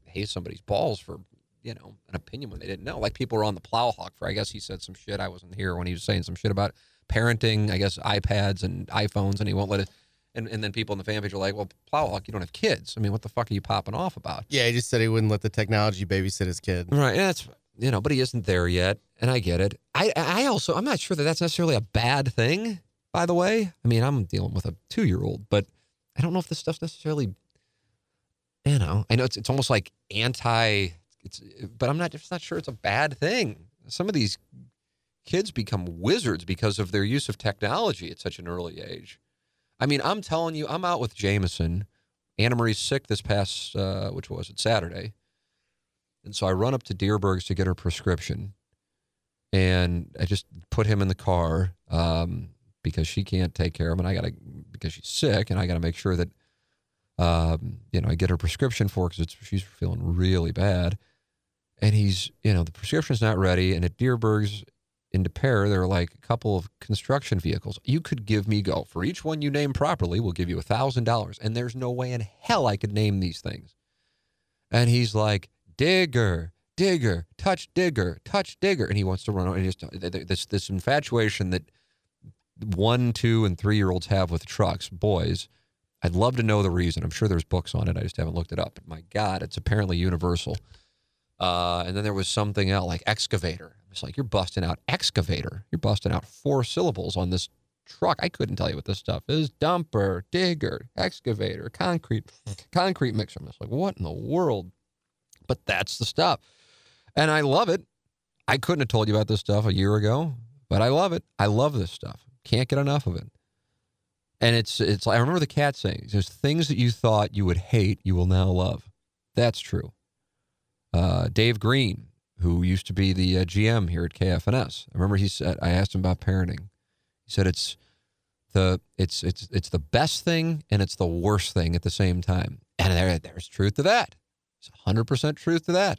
hate somebody's balls for you know an opinion when they didn't know. Like people were on the Plowhawk for. I guess he said some shit. I wasn't here when he was saying some shit about parenting. I guess iPads and iPhones, and he won't let it and, and then people in the fan page are like, well, Plowhawk, you don't have kids. I mean, what the fuck are you popping off about? Yeah, he just said he wouldn't let the technology babysit his kid. Right. And that's, you know, but he isn't there yet. And I get it. I, I also, I'm not sure that that's necessarily a bad thing, by the way. I mean, I'm dealing with a two year old, but I don't know if this stuff's necessarily, you know, I know it's, it's almost like anti, it's, but I'm not just not sure it's a bad thing. Some of these kids become wizards because of their use of technology at such an early age. I mean, I'm telling you, I'm out with Jameson. Anna Marie's sick this past, uh, which was it, Saturday. And so I run up to Dierberg's to get her prescription. And I just put him in the car um, because she can't take care of him. And I got to, because she's sick, and I got to make sure that, um, you know, I get her prescription for because she's feeling really bad. And he's, you know, the prescription's not ready. And at Dierberg's, in pair, there are like a couple of construction vehicles. You could give me go for each one you name properly. We'll give you a thousand dollars, and there's no way in hell I could name these things. And he's like, digger, digger, touch digger, touch digger, and he wants to run. on. And just this this infatuation that one, two, and three year olds have with trucks, boys. I'd love to know the reason. I'm sure there's books on it. I just haven't looked it up. But my God, it's apparently universal. Uh, and then there was something else like excavator. It's like you're busting out excavator. You're busting out four syllables on this truck. I couldn't tell you what this stuff is. Dumper, digger, excavator, concrete, concrete mixer. I'm just like, what in the world? But that's the stuff. And I love it. I couldn't have told you about this stuff a year ago, but I love it. I love this stuff. Can't get enough of it. And it's it's I remember the cat saying, there's things that you thought you would hate, you will now love. That's true. Uh, Dave Green, who used to be the uh, GM here at KFNS. I remember he said I asked him about parenting. He said it's the it's it's it's the best thing and it's the worst thing at the same time. And there there's truth to that. It's 100% truth to that.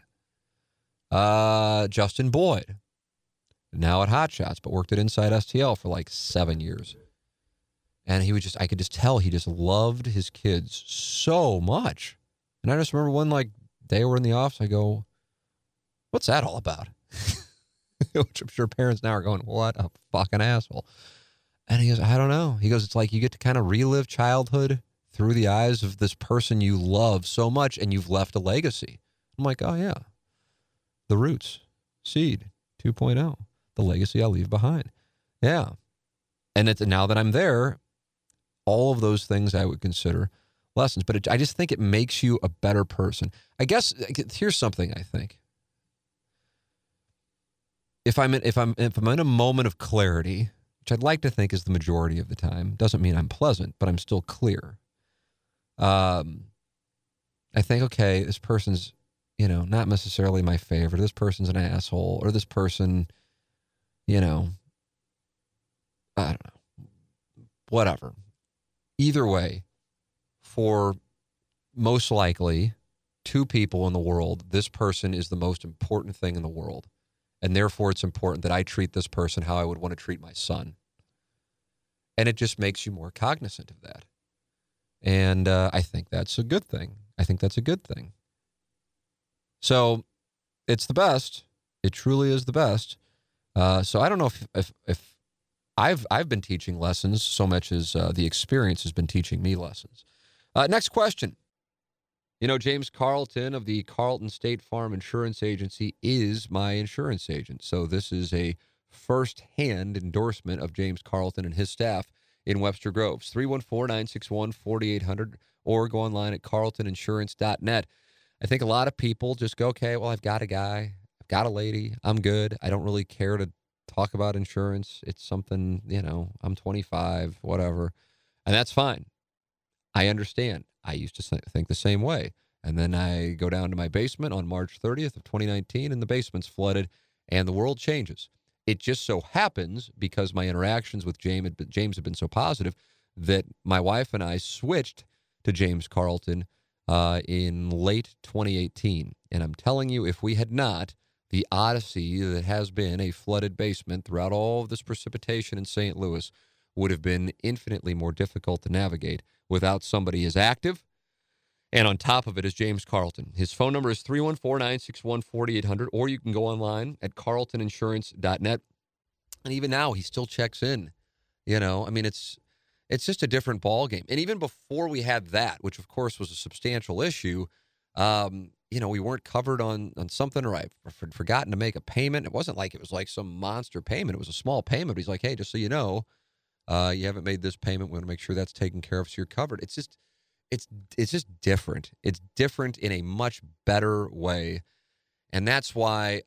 Uh, Justin Boyd, now at Hot Shots, but worked at Inside STL for like seven years. And he would just, I could just tell he just loved his kids so much. And I just remember one like day we're in the office, I go, What's that all about? Which I'm sure parents now are going, What a fucking asshole. And he goes, I don't know. He goes, It's like you get to kind of relive childhood through the eyes of this person you love so much and you've left a legacy. I'm like, Oh, yeah. The roots, seed 2.0 the legacy I leave behind. Yeah. And it's now that I'm there, all of those things I would consider lessons, but it, I just think it makes you a better person. I guess here's something I think. If I'm in, if I'm if I'm in a moment of clarity, which I'd like to think is the majority of the time, doesn't mean I'm pleasant, but I'm still clear. Um, I think okay, this person's you know not necessarily my favorite. This person's an asshole, or this person you know, I don't know, whatever. Either way, for most likely two people in the world, this person is the most important thing in the world. And therefore, it's important that I treat this person how I would want to treat my son. And it just makes you more cognizant of that. And uh, I think that's a good thing. I think that's a good thing. So it's the best. It truly is the best. Uh, so I don't know if, if, if I've I've been teaching lessons so much as uh, the experience has been teaching me lessons. Uh, next question. You know, James Carlton of the Carlton State Farm Insurance Agency is my insurance agent. So this is a first-hand endorsement of James Carlton and his staff in Webster Groves. 314-961-4800 or go online at carltoninsurance.net. I think a lot of people just go, okay, well, I've got a guy I've got a lady. I'm good. I don't really care to talk about insurance. It's something, you know, I'm 25, whatever. And that's fine. I understand. I used to think the same way. And then I go down to my basement on March 30th of 2019 and the basement's flooded and the world changes. It just so happens because my interactions with James James have been so positive that my wife and I switched to James Carlton uh, in late 2018. And I'm telling you, if we had not, the odyssey that has been a flooded basement throughout all of this precipitation in St. Louis would have been infinitely more difficult to navigate without somebody as active. And on top of it is James Carlton. His phone number is 314 961 4800, or you can go online at carltoninsurance.net. And even now, he still checks in. You know, I mean, it's it's just a different ball game. And even before we had that, which of course was a substantial issue, um, you know, we weren't covered on on something, or I've forgotten to make a payment. It wasn't like it was like some monster payment. It was a small payment. But he's like, hey, just so you know, uh, you haven't made this payment. We want to make sure that's taken care of, so you're covered. It's just, it's it's just different. It's different in a much better way, and that's why,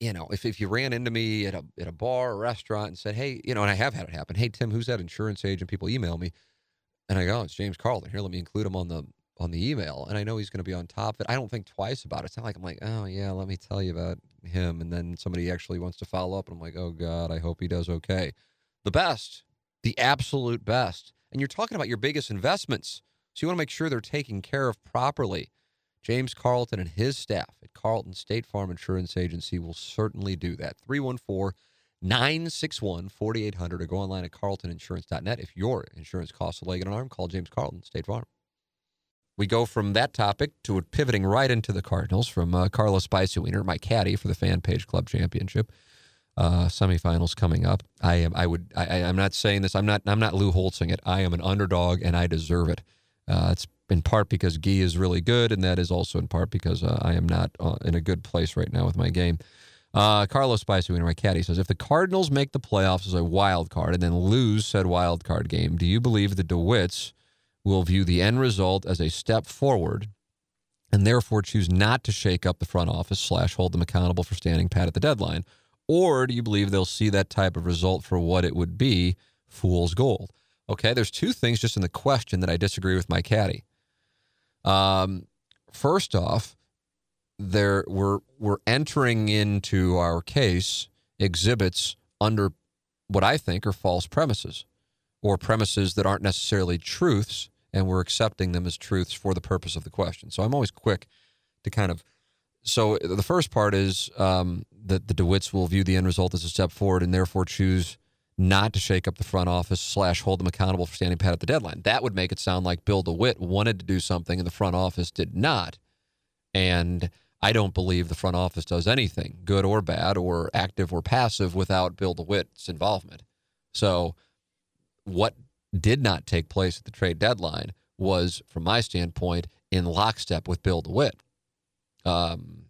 you know, if if you ran into me at a at a bar or restaurant and said, hey, you know, and I have had it happen. Hey, Tim, who's that insurance agent? People email me, and I go, oh, it's James Carlton. Here, let me include him on the on the email, and I know he's going to be on top of it. I don't think twice about it. It's not like I'm like, oh yeah, let me tell you about him, and then somebody actually wants to follow up, and I'm like, oh god, I hope he does okay. The best, the absolute best, and you're talking about your biggest investments, so you want to make sure they're taken care of properly. James Carlton and his staff at Carlton State Farm Insurance Agency will certainly do that. 314 961 4800 or go online at carltoninsurance.net. If your insurance costs a leg and an arm, call James Carlton, State Farm. We go from that topic to pivoting right into the Cardinals from uh, Carlos Weiner, my caddy for the Fan Page Club Championship uh, semifinals coming up. I am. I would. I, am not saying this. I'm not. I'm not Lou Holtzing it. I am an underdog, and I deserve it. Uh, it's in part because Gee is really good, and that is also in part because uh, I am not uh, in a good place right now with my game. Uh, Carlos Spicer, my caddy, says if the Cardinals make the playoffs as a wild card and then lose said wild card game, do you believe the DeWitts will view the end result as a step forward and therefore choose not to shake up the front office slash hold them accountable for standing pat at the deadline? Or do you believe they'll see that type of result for what it would be, fool's gold? Okay, there's two things just in the question that I disagree with my caddy. Um, first off, there we're we're entering into our case exhibits under what I think are false premises or premises that aren't necessarily truths, and we're accepting them as truths for the purpose of the question. So I'm always quick to kind of. So the first part is um, that the DeWitts will view the end result as a step forward and therefore choose not to shake up the front office slash hold them accountable for standing pat at the deadline. That would make it sound like Bill DeWitt wanted to do something and the front office did not. And I don't believe the front office does anything, good or bad, or active or passive, without Bill DeWitt's involvement. So, what did not take place at the trade deadline was, from my standpoint, in lockstep with Bill DeWitt. Um,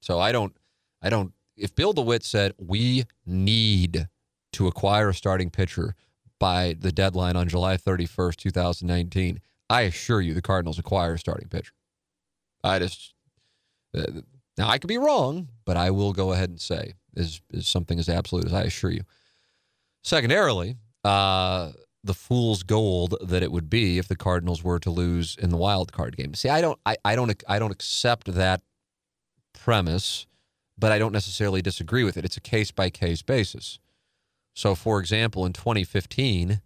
so I don't, I don't. If Bill DeWitt said we need to acquire a starting pitcher by the deadline on July 31st, 2019, I assure you the Cardinals acquire a starting pitcher. I just uh, now I could be wrong, but I will go ahead and say is is something as absolute as I assure you. Secondarily, uh, the fool's gold that it would be if the Cardinals were to lose in the wild card game. See, I don't, I, I don't, I don't accept that premise, but I don't necessarily disagree with it. It's a case by case basis. So, for example, in 2015,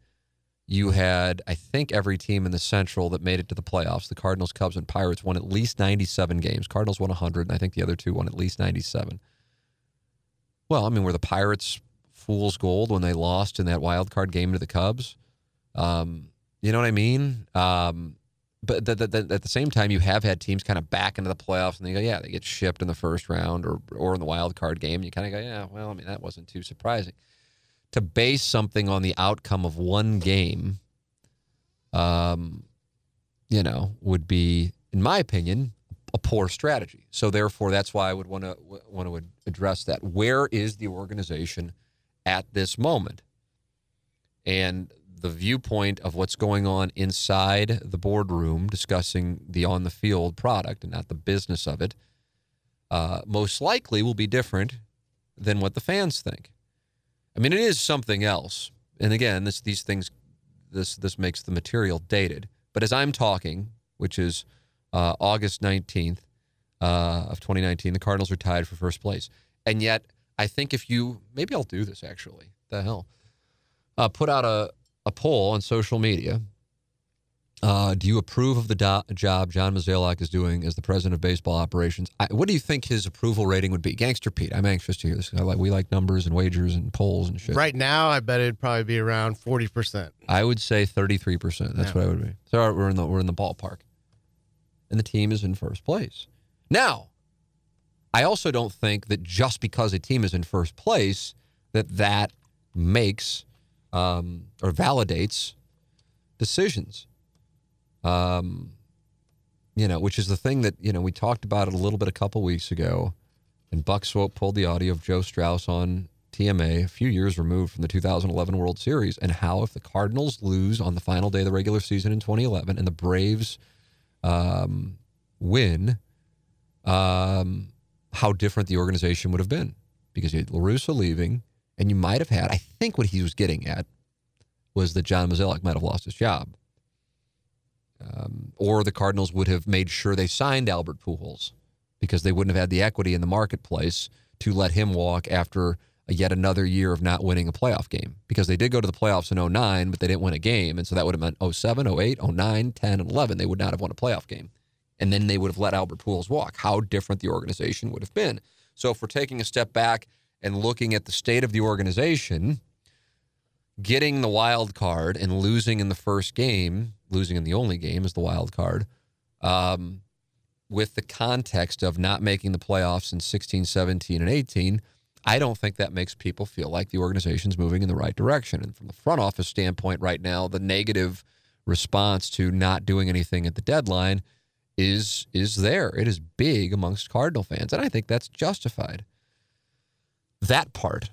you had, I think, every team in the Central that made it to the playoffs. The Cardinals, Cubs, and Pirates won at least 97 games. Cardinals won 100, and I think the other two won at least 97. Well, I mean, were the Pirates fool's gold when they lost in that wild card game to the Cubs? Um, you know what I mean? Um, but the, the, the, at the same time, you have had teams kind of back into the playoffs, and they go, yeah, they get shipped in the first round or or in the wild card game. And you kind of go, yeah, well, I mean, that wasn't too surprising to base something on the outcome of one game, um, you know, would be, in my opinion, a poor strategy. So therefore, that's why I would want to want to address that. Where is the organization at this moment? And the viewpoint of what's going on inside the boardroom, discussing the on the field product and not the business of it, uh, most likely will be different than what the fans think. I mean, it is something else. And again, this these things this this makes the material dated. But as I'm talking, which is uh, August 19th uh, of 2019, the Cardinals are tied for first place. And yet, I think if you maybe I'll do this actually. The hell, uh, put out a a poll on social media uh, do you approve of the do- job John Mozeliak is doing as the president of baseball operations? I, what do you think his approval rating would be? Gangster Pete, I'm anxious to hear this. I like, we like numbers and wagers and polls and shit. Right now, I bet it'd probably be around 40%. I would say 33%. That's yeah. what I would be. So we're in the we're in the ballpark, and the team is in first place. Now, I also don't think that just because a team is in first place, that that makes um, or validates decisions. Um, you know, which is the thing that, you know, we talked about it a little bit a couple weeks ago. And Buck Swope pulled the audio of Joe Strauss on TMA a few years removed from the 2011 World Series and how if the Cardinals lose on the final day of the regular season in 2011 and the Braves um, win, um, how different the organization would have been because you had La Russa leaving and you might have had, I think what he was getting at was that John Mozeliak might have lost his job. Um, or the Cardinals would have made sure they signed Albert Pujols because they wouldn't have had the equity in the marketplace to let him walk after yet another year of not winning a playoff game because they did go to the playoffs in 09, but they didn't win a game. And so that would have meant 07, 08, 09, 10, and 11. They would not have won a playoff game. And then they would have let Albert Pujols walk. How different the organization would have been. So if we're taking a step back and looking at the state of the organization, getting the wild card and losing in the first game, losing in the only game is the wild card, um, with the context of not making the playoffs in 16, 17, and 18, I don't think that makes people feel like the organization's moving in the right direction. And from the front office standpoint, right now, the negative response to not doing anything at the deadline is is there. It is big amongst Cardinal fans, and I think that's justified. That part,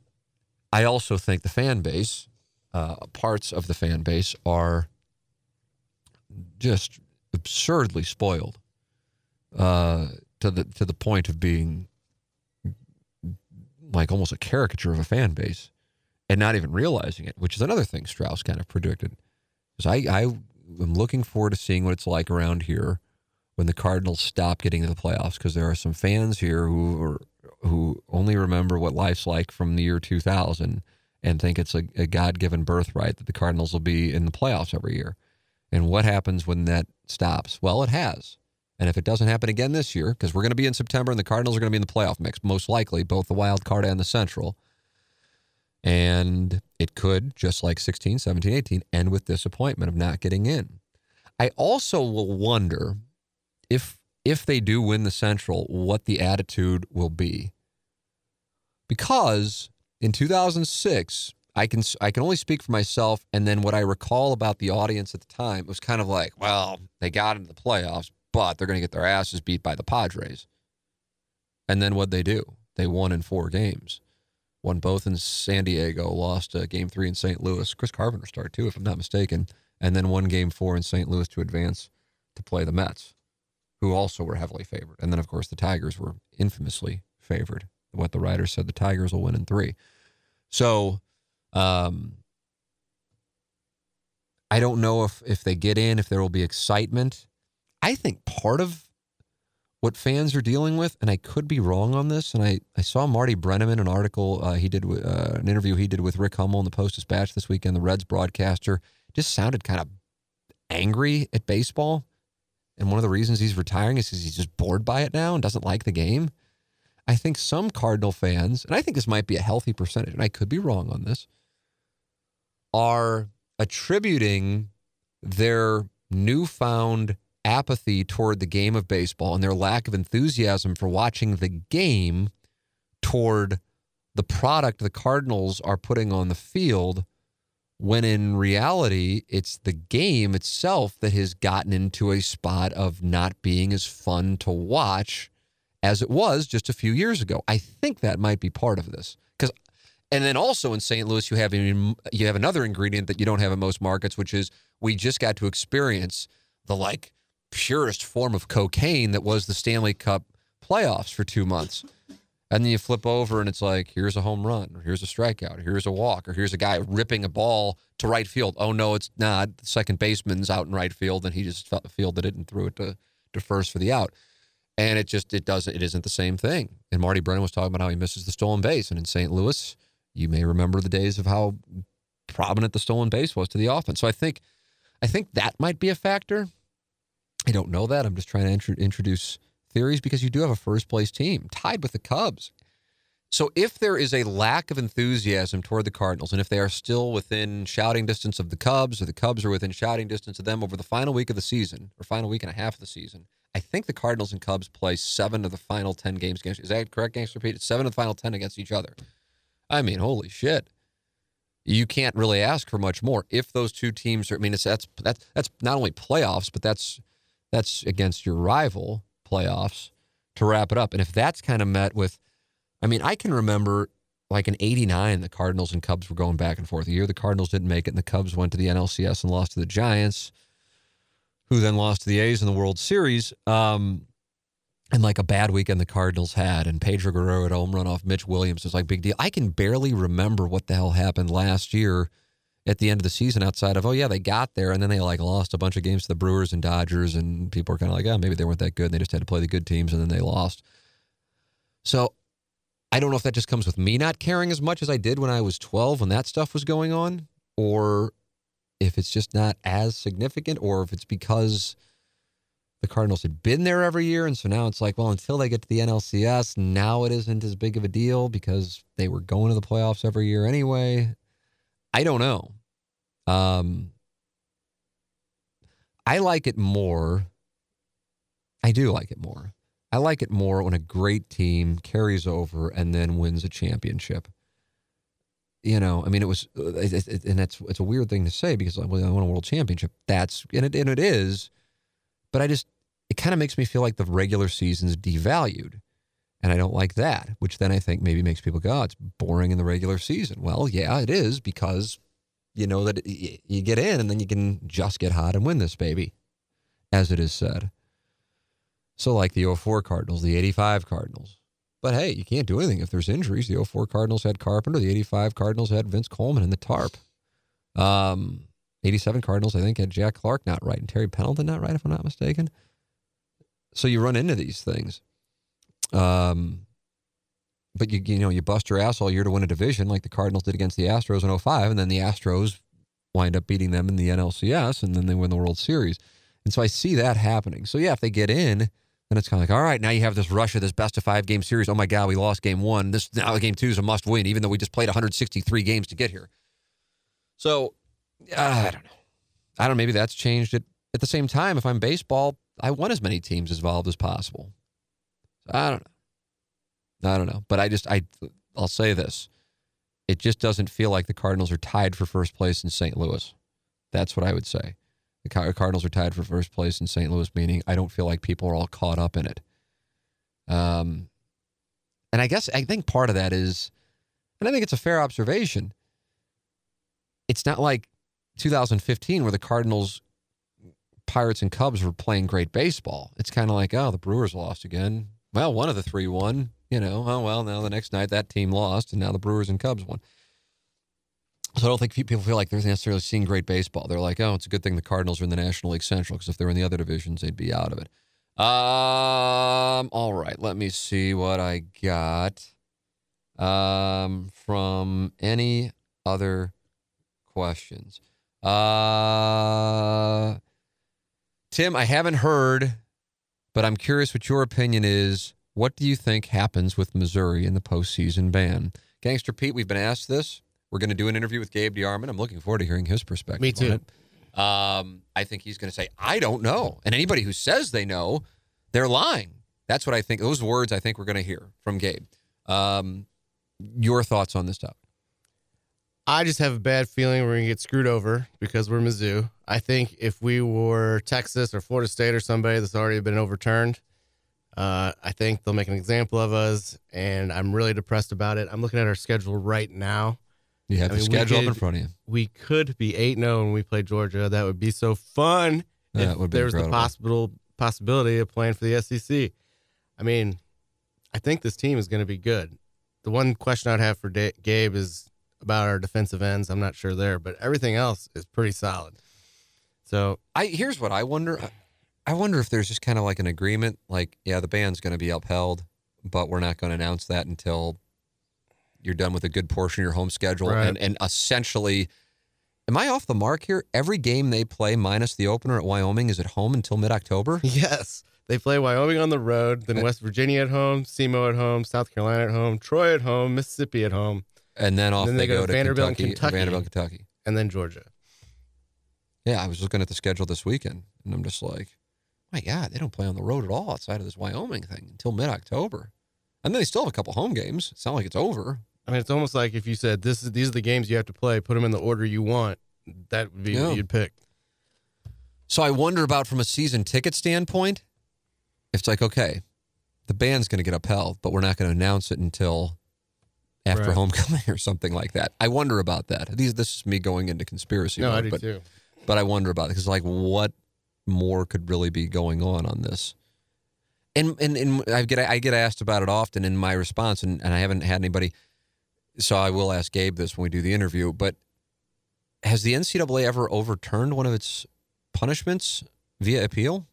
I also think the fan base, uh, parts of the fan base are just absurdly spoiled uh, to the to the point of being like almost a caricature of a fan base and not even realizing it, which is another thing Strauss kind of predicted. Because I, I am looking forward to seeing what it's like around here when the Cardinals stop getting to the playoffs because there are some fans here who are, who only remember what life's like from the year 2000 and think it's a, a God given birthright that the Cardinals will be in the playoffs every year. And what happens when that stops? Well, it has. And if it doesn't happen again this year, because we're going to be in September and the Cardinals are going to be in the playoff mix, most likely, both the wild card and the Central. And it could, just like 16, 17, 18, end with disappointment of not getting in. I also will wonder if if they do win the Central, what the attitude will be. Because in 2006, I can I can only speak for myself, and then what I recall about the audience at the time was kind of like, well, they got into the playoffs, but they're going to get their asses beat by the Padres. And then what they do? They won in four games, won both in San Diego, lost uh, game three in St. Louis. Chris Carpenter started too, if I'm not mistaken, and then won game four in St. Louis to advance to play the Mets who also were heavily favored. And then, of course, the Tigers were infamously favored. What the writers said, the Tigers will win in three. So, um, I don't know if if they get in, if there will be excitement. I think part of what fans are dealing with, and I could be wrong on this, and I, I saw Marty Brennaman, an article uh, he did, uh, an interview he did with Rick Hummel in the Post Dispatch this weekend, the Reds broadcaster, just sounded kind of angry at baseball. And one of the reasons he's retiring is because he's just bored by it now and doesn't like the game. I think some Cardinal fans, and I think this might be a healthy percentage, and I could be wrong on this, are attributing their newfound apathy toward the game of baseball and their lack of enthusiasm for watching the game toward the product the Cardinals are putting on the field when in reality, it's the game itself that has gotten into a spot of not being as fun to watch as it was just a few years ago. I think that might be part of this. Because, and then also in St. Louis, you have you have another ingredient that you don't have in most markets, which is we just got to experience the like purest form of cocaine that was the Stanley Cup playoffs for two months. And then you flip over and it's like, here's a home run, or here's a strikeout, or here's a walk, or here's a guy ripping a ball to right field. Oh, no, it's not. The second baseman's out in right field and he just fielded it and threw it to, to first for the out. And it just, it doesn't, it isn't the same thing. And Marty Brennan was talking about how he misses the stolen base. And in St. Louis, you may remember the days of how prominent the stolen base was to the offense. So I think, I think that might be a factor. I don't know that. I'm just trying to int- introduce theories because you do have a first place team tied with the Cubs. So if there is a lack of enthusiasm toward the Cardinals, and if they are still within shouting distance of the Cubs, or the Cubs are within shouting distance of them over the final week of the season, or final week and a half of the season, I think the Cardinals and Cubs play seven of the final ten games against. Is that correct, Gangster Pete? Seven of the final ten against each other. I mean, holy shit! You can't really ask for much more if those two teams are. I mean, it's that's that's that's not only playoffs, but that's that's against your rival playoffs to wrap it up. And if that's kind of met with, I mean, I can remember like in 89, the Cardinals and Cubs were going back and forth. The year the Cardinals didn't make it and the Cubs went to the NLCS and lost to the Giants, who then lost to the A's in the World Series. Um, and like a bad weekend the Cardinals had, and Pedro Guerrero at home run off Mitch Williams. Was like big deal. I can barely remember what the hell happened last year at the end of the season outside of, oh, yeah, they got there and then they like lost a bunch of games to the Brewers and Dodgers. And people are kind of like, oh, maybe they weren't that good. And they just had to play the good teams and then they lost. So I don't know if that just comes with me not caring as much as I did when I was 12 when that stuff was going on, or if it's just not as significant, or if it's because the Cardinals had been there every year. And so now it's like, well, until they get to the NLCS, now it isn't as big of a deal because they were going to the playoffs every year anyway. I don't know. Um, I like it more. I do like it more. I like it more when a great team carries over and then wins a championship. You know, I mean, it was, uh, it, it, and that's it's a weird thing to say because I won a world championship. That's and it and it is, but I just it kind of makes me feel like the regular season's devalued, and I don't like that. Which then I think maybe makes people go, oh, "It's boring in the regular season." Well, yeah, it is because you know that you get in and then you can just get hot and win this baby, as it is said. So, like the 04 Cardinals, the 85 Cardinals. But hey, you can't do anything if there's injuries. The 04 Cardinals had Carpenter, the 85 Cardinals had Vince Coleman in the tarp. Um, 87 Cardinals, I think, had Jack Clark not right and Terry Pendleton not right, if I'm not mistaken. So you run into these things. Um, but you you know you bust your ass all year to win a division like the Cardinals did against the Astros in 05 and then the Astros wind up beating them in the NLCS and then they win the World Series. And so I see that happening. So yeah, if they get in, then it's kind of like, all right, now you have this rush of this best of five game series. Oh my God, we lost game one. This now game two is a must win, even though we just played 163 games to get here. So uh, I don't know. I don't know. Maybe that's changed it. At the same time, if I'm baseball, I want as many teams involved as possible. I don't know. I don't know, but I just I I'll say this: it just doesn't feel like the Cardinals are tied for first place in St. Louis. That's what I would say. The Cardinals are tied for first place in St. Louis, meaning I don't feel like people are all caught up in it. Um, and I guess I think part of that is, and I think it's a fair observation. It's not like 2015 where the Cardinals, Pirates, and Cubs were playing great baseball. It's kind of like, oh, the Brewers lost again. Well, one of the three won. You know, oh well, now the next night that team lost, and now the Brewers and Cubs won. So I don't think people feel like they're necessarily seeing great baseball. They're like, oh, it's a good thing the Cardinals are in the National League Central because if they're in the other divisions, they'd be out of it. Um, all right, let me see what I got. Um, from any other questions. Uh, Tim, I haven't heard, but I'm curious what your opinion is what do you think happens with Missouri in the postseason ban? Gangster Pete, we've been asked this. We're going to do an interview with Gabe DeArmond. I'm looking forward to hearing his perspective. Me too. Um, I think he's going to say, I don't know. And anybody who says they know, they're lying. That's what I think. Those words I think we're going to hear from Gabe. Um, your thoughts on this topic? I just have a bad feeling we're going to get screwed over because we're Mizzou. I think if we were Texas or Florida State or somebody that's already been overturned – uh, I think they'll make an example of us, and I'm really depressed about it. I'm looking at our schedule right now. You have I the mean, schedule could, up in front of you. We could be 8 0 when we play Georgia. That would be so fun that if there's the possible possibility of playing for the SEC. I mean, I think this team is going to be good. The one question I'd have for Gabe is about our defensive ends. I'm not sure there, but everything else is pretty solid. So I here's what I wonder. I wonder if there's just kind of like an agreement, like, yeah, the ban's going to be upheld, but we're not going to announce that until you're done with a good portion of your home schedule. Right. And, and essentially, am I off the mark here? Every game they play, minus the opener at Wyoming, is at home until mid October? Yes. They play Wyoming on the road, then West Virginia at home, SEMO at home, South Carolina at home, Troy at home, Mississippi at home. And then off and then they, they, go, go to Vanderbilt Kentucky, Kentucky, Vanderbilt, Kentucky. And then Georgia. Yeah, I was looking at the schedule this weekend, and I'm just like, my God, they don't play on the road at all outside of this Wyoming thing until mid October. And then they still have a couple home games. It's not like it's over. I mean, it's almost like if you said this is these are the games you have to play, put them in the order you want. That would be yeah. what you'd pick. So I wonder about from a season ticket standpoint, if it's like okay, the band's going to get upheld, but we're not going to announce it until after right. homecoming or something like that. I wonder about that. These this is me going into conspiracy. No, mode, I do but, too. But I wonder about it because like what more could really be going on on this. And and, and I get I get asked about it often in my response, and, and I haven't had anybody. So I will ask Gabe this when we do the interview. But has the NCAA ever overturned one of its punishments via appeal?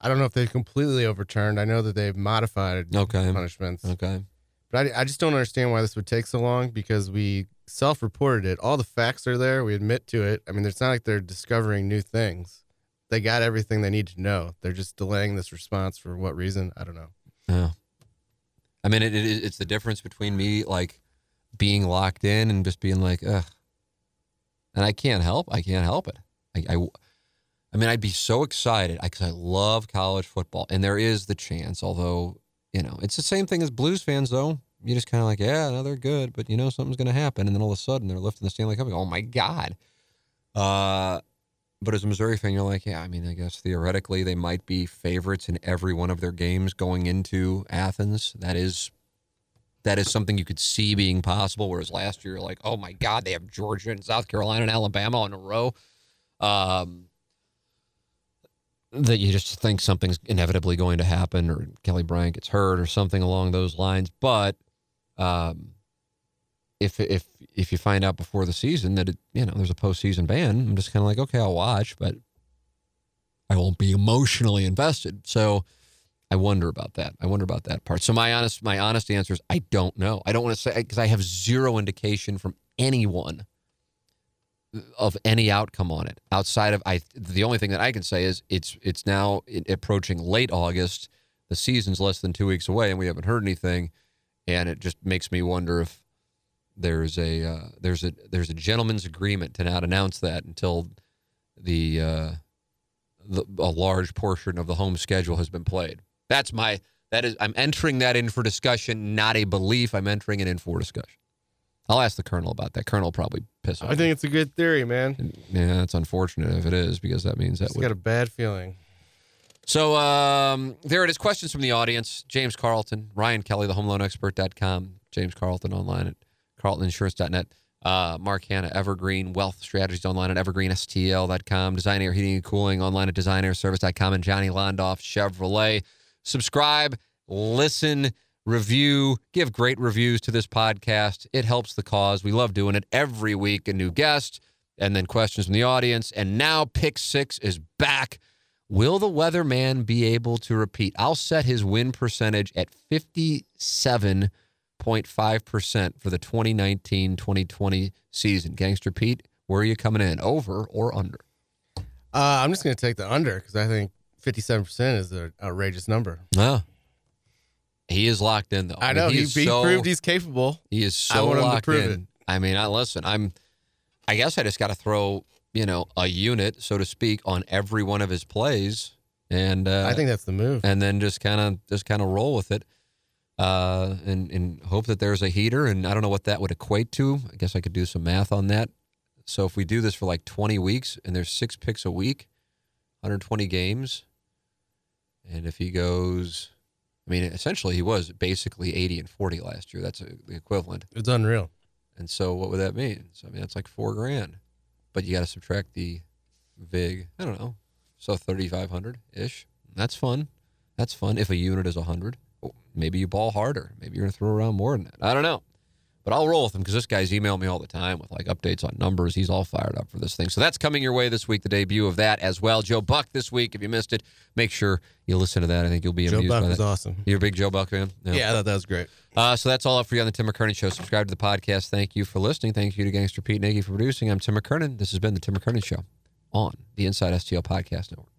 I don't know if they've completely overturned. I know that they've modified okay. punishments. Okay. But I, I just don't understand why this would take so long because we self reported it. All the facts are there. We admit to it. I mean, it's not like they're discovering new things they got everything they need to know. They're just delaying this response for what reason? I don't know. Yeah. I mean, it, it, it's the difference between me like being locked in and just being like, ugh. And I can't help. I can't help it. I, I, I mean, I'd be so excited because I love college football, and there is the chance. Although, you know, it's the same thing as Blues fans, though. You just kind of like, yeah, no, they're good, but you know something's going to happen, and then all of a sudden they're lifting the Stanley Cup. Oh my god! Uh, but as a Missouri fan, you're like, yeah, I mean, I guess theoretically they might be favorites in every one of their games going into Athens. That is that is something you could see being possible. Whereas last year, you're like, oh my God, they have Georgia and South Carolina and Alabama in a row. Um, that you just think something's inevitably going to happen, or Kelly Bryant gets hurt, or something along those lines. But um, if if if you find out before the season that it, you know there's a postseason ban, I'm just kind of like, okay, I'll watch, but I won't be emotionally invested. So I wonder about that. I wonder about that part. So my honest my honest answer is I don't know. I don't want to say because I have zero indication from anyone of any outcome on it outside of I. The only thing that I can say is it's it's now approaching late August. The season's less than two weeks away, and we haven't heard anything, and it just makes me wonder if there's a uh, there's a there's a gentleman's agreement to not announce that until the, uh, the a large portion of the home schedule has been played. That's my that is I'm entering that in for discussion, not a belief. I'm entering it in for discussion. I'll ask the colonel about that. Colonel probably piss off. I think it's a good theory, man. Yeah, it's unfortunate if it is because that means that would got a bad feeling. So um, there it is. Questions from the audience. James Carlton, Ryan Kelley, the homeloanexpert.com, James Carlton online at carltoninsurance.net. Uh, Mark Hannah, Evergreen Wealth Strategies online at evergreenstl.com. Design Aire Heating and Cooling online at designairservice.com. And Johnny Londoff Chevrolet. Subscribe, listen, review, give great reviews to this podcast. It helps the cause. We love doing it every week. A new guest and then questions from the audience. And now Pick Six is back. Will the weatherman be able to repeat? I'll set his win percentage at 57.5% for the 2019 2020 season. Gangster Pete, where are you coming in? Over or under? Uh, I'm just going to take the under because I think 57% is an outrageous number. No. He is locked in, though. I know. mean, he, he so- proved he's capable. He is I so want him to locked prove in. it. I mean, I listen. I'm. I guess I just got to throw you know a unit, so to speak, on every one of his plays, and uh, I think that's the move. and then just kind of just kind of roll with it, uh, and and hope that there's a heater. And I don't know what that would equate to. I guess I could do some math on that. So if we do this for like 20 weeks, and there's six picks a week, 120 games, and if he goes. I mean, essentially, he was basically 80 and 40 last year. That's uh the equivalent. It's unreal. And so, what would that mean? So, I mean, that's like four grand, but you got to subtract the vig. I don't know, so thirty five hundred ish. That's fun. That's fun. If a unit is hundred, oh, maybe you ball harder. Maybe you're gonna throw around more than that. I don't know, but I'll roll with him because this guy's emailed me all the time with like updates on numbers. He's all fired up for this thing. So that's coming your way this week. The debut of that as well. Joe Buck this week. If you missed it, make sure you listen to that. I think you'll be Joe amused Buck by was that. awesome. You're a big Joe Buck fan. Yeah. I thought that was great. Uh, so that's all up for you on the Tim McKernan Show. Subscribe to the podcast. Thank you for listening. Thank you to Gangster Pete Nagy for producing. I'm Tim McKernan. This has been the Tim McKernan Show on the Inside STL Podcast Network.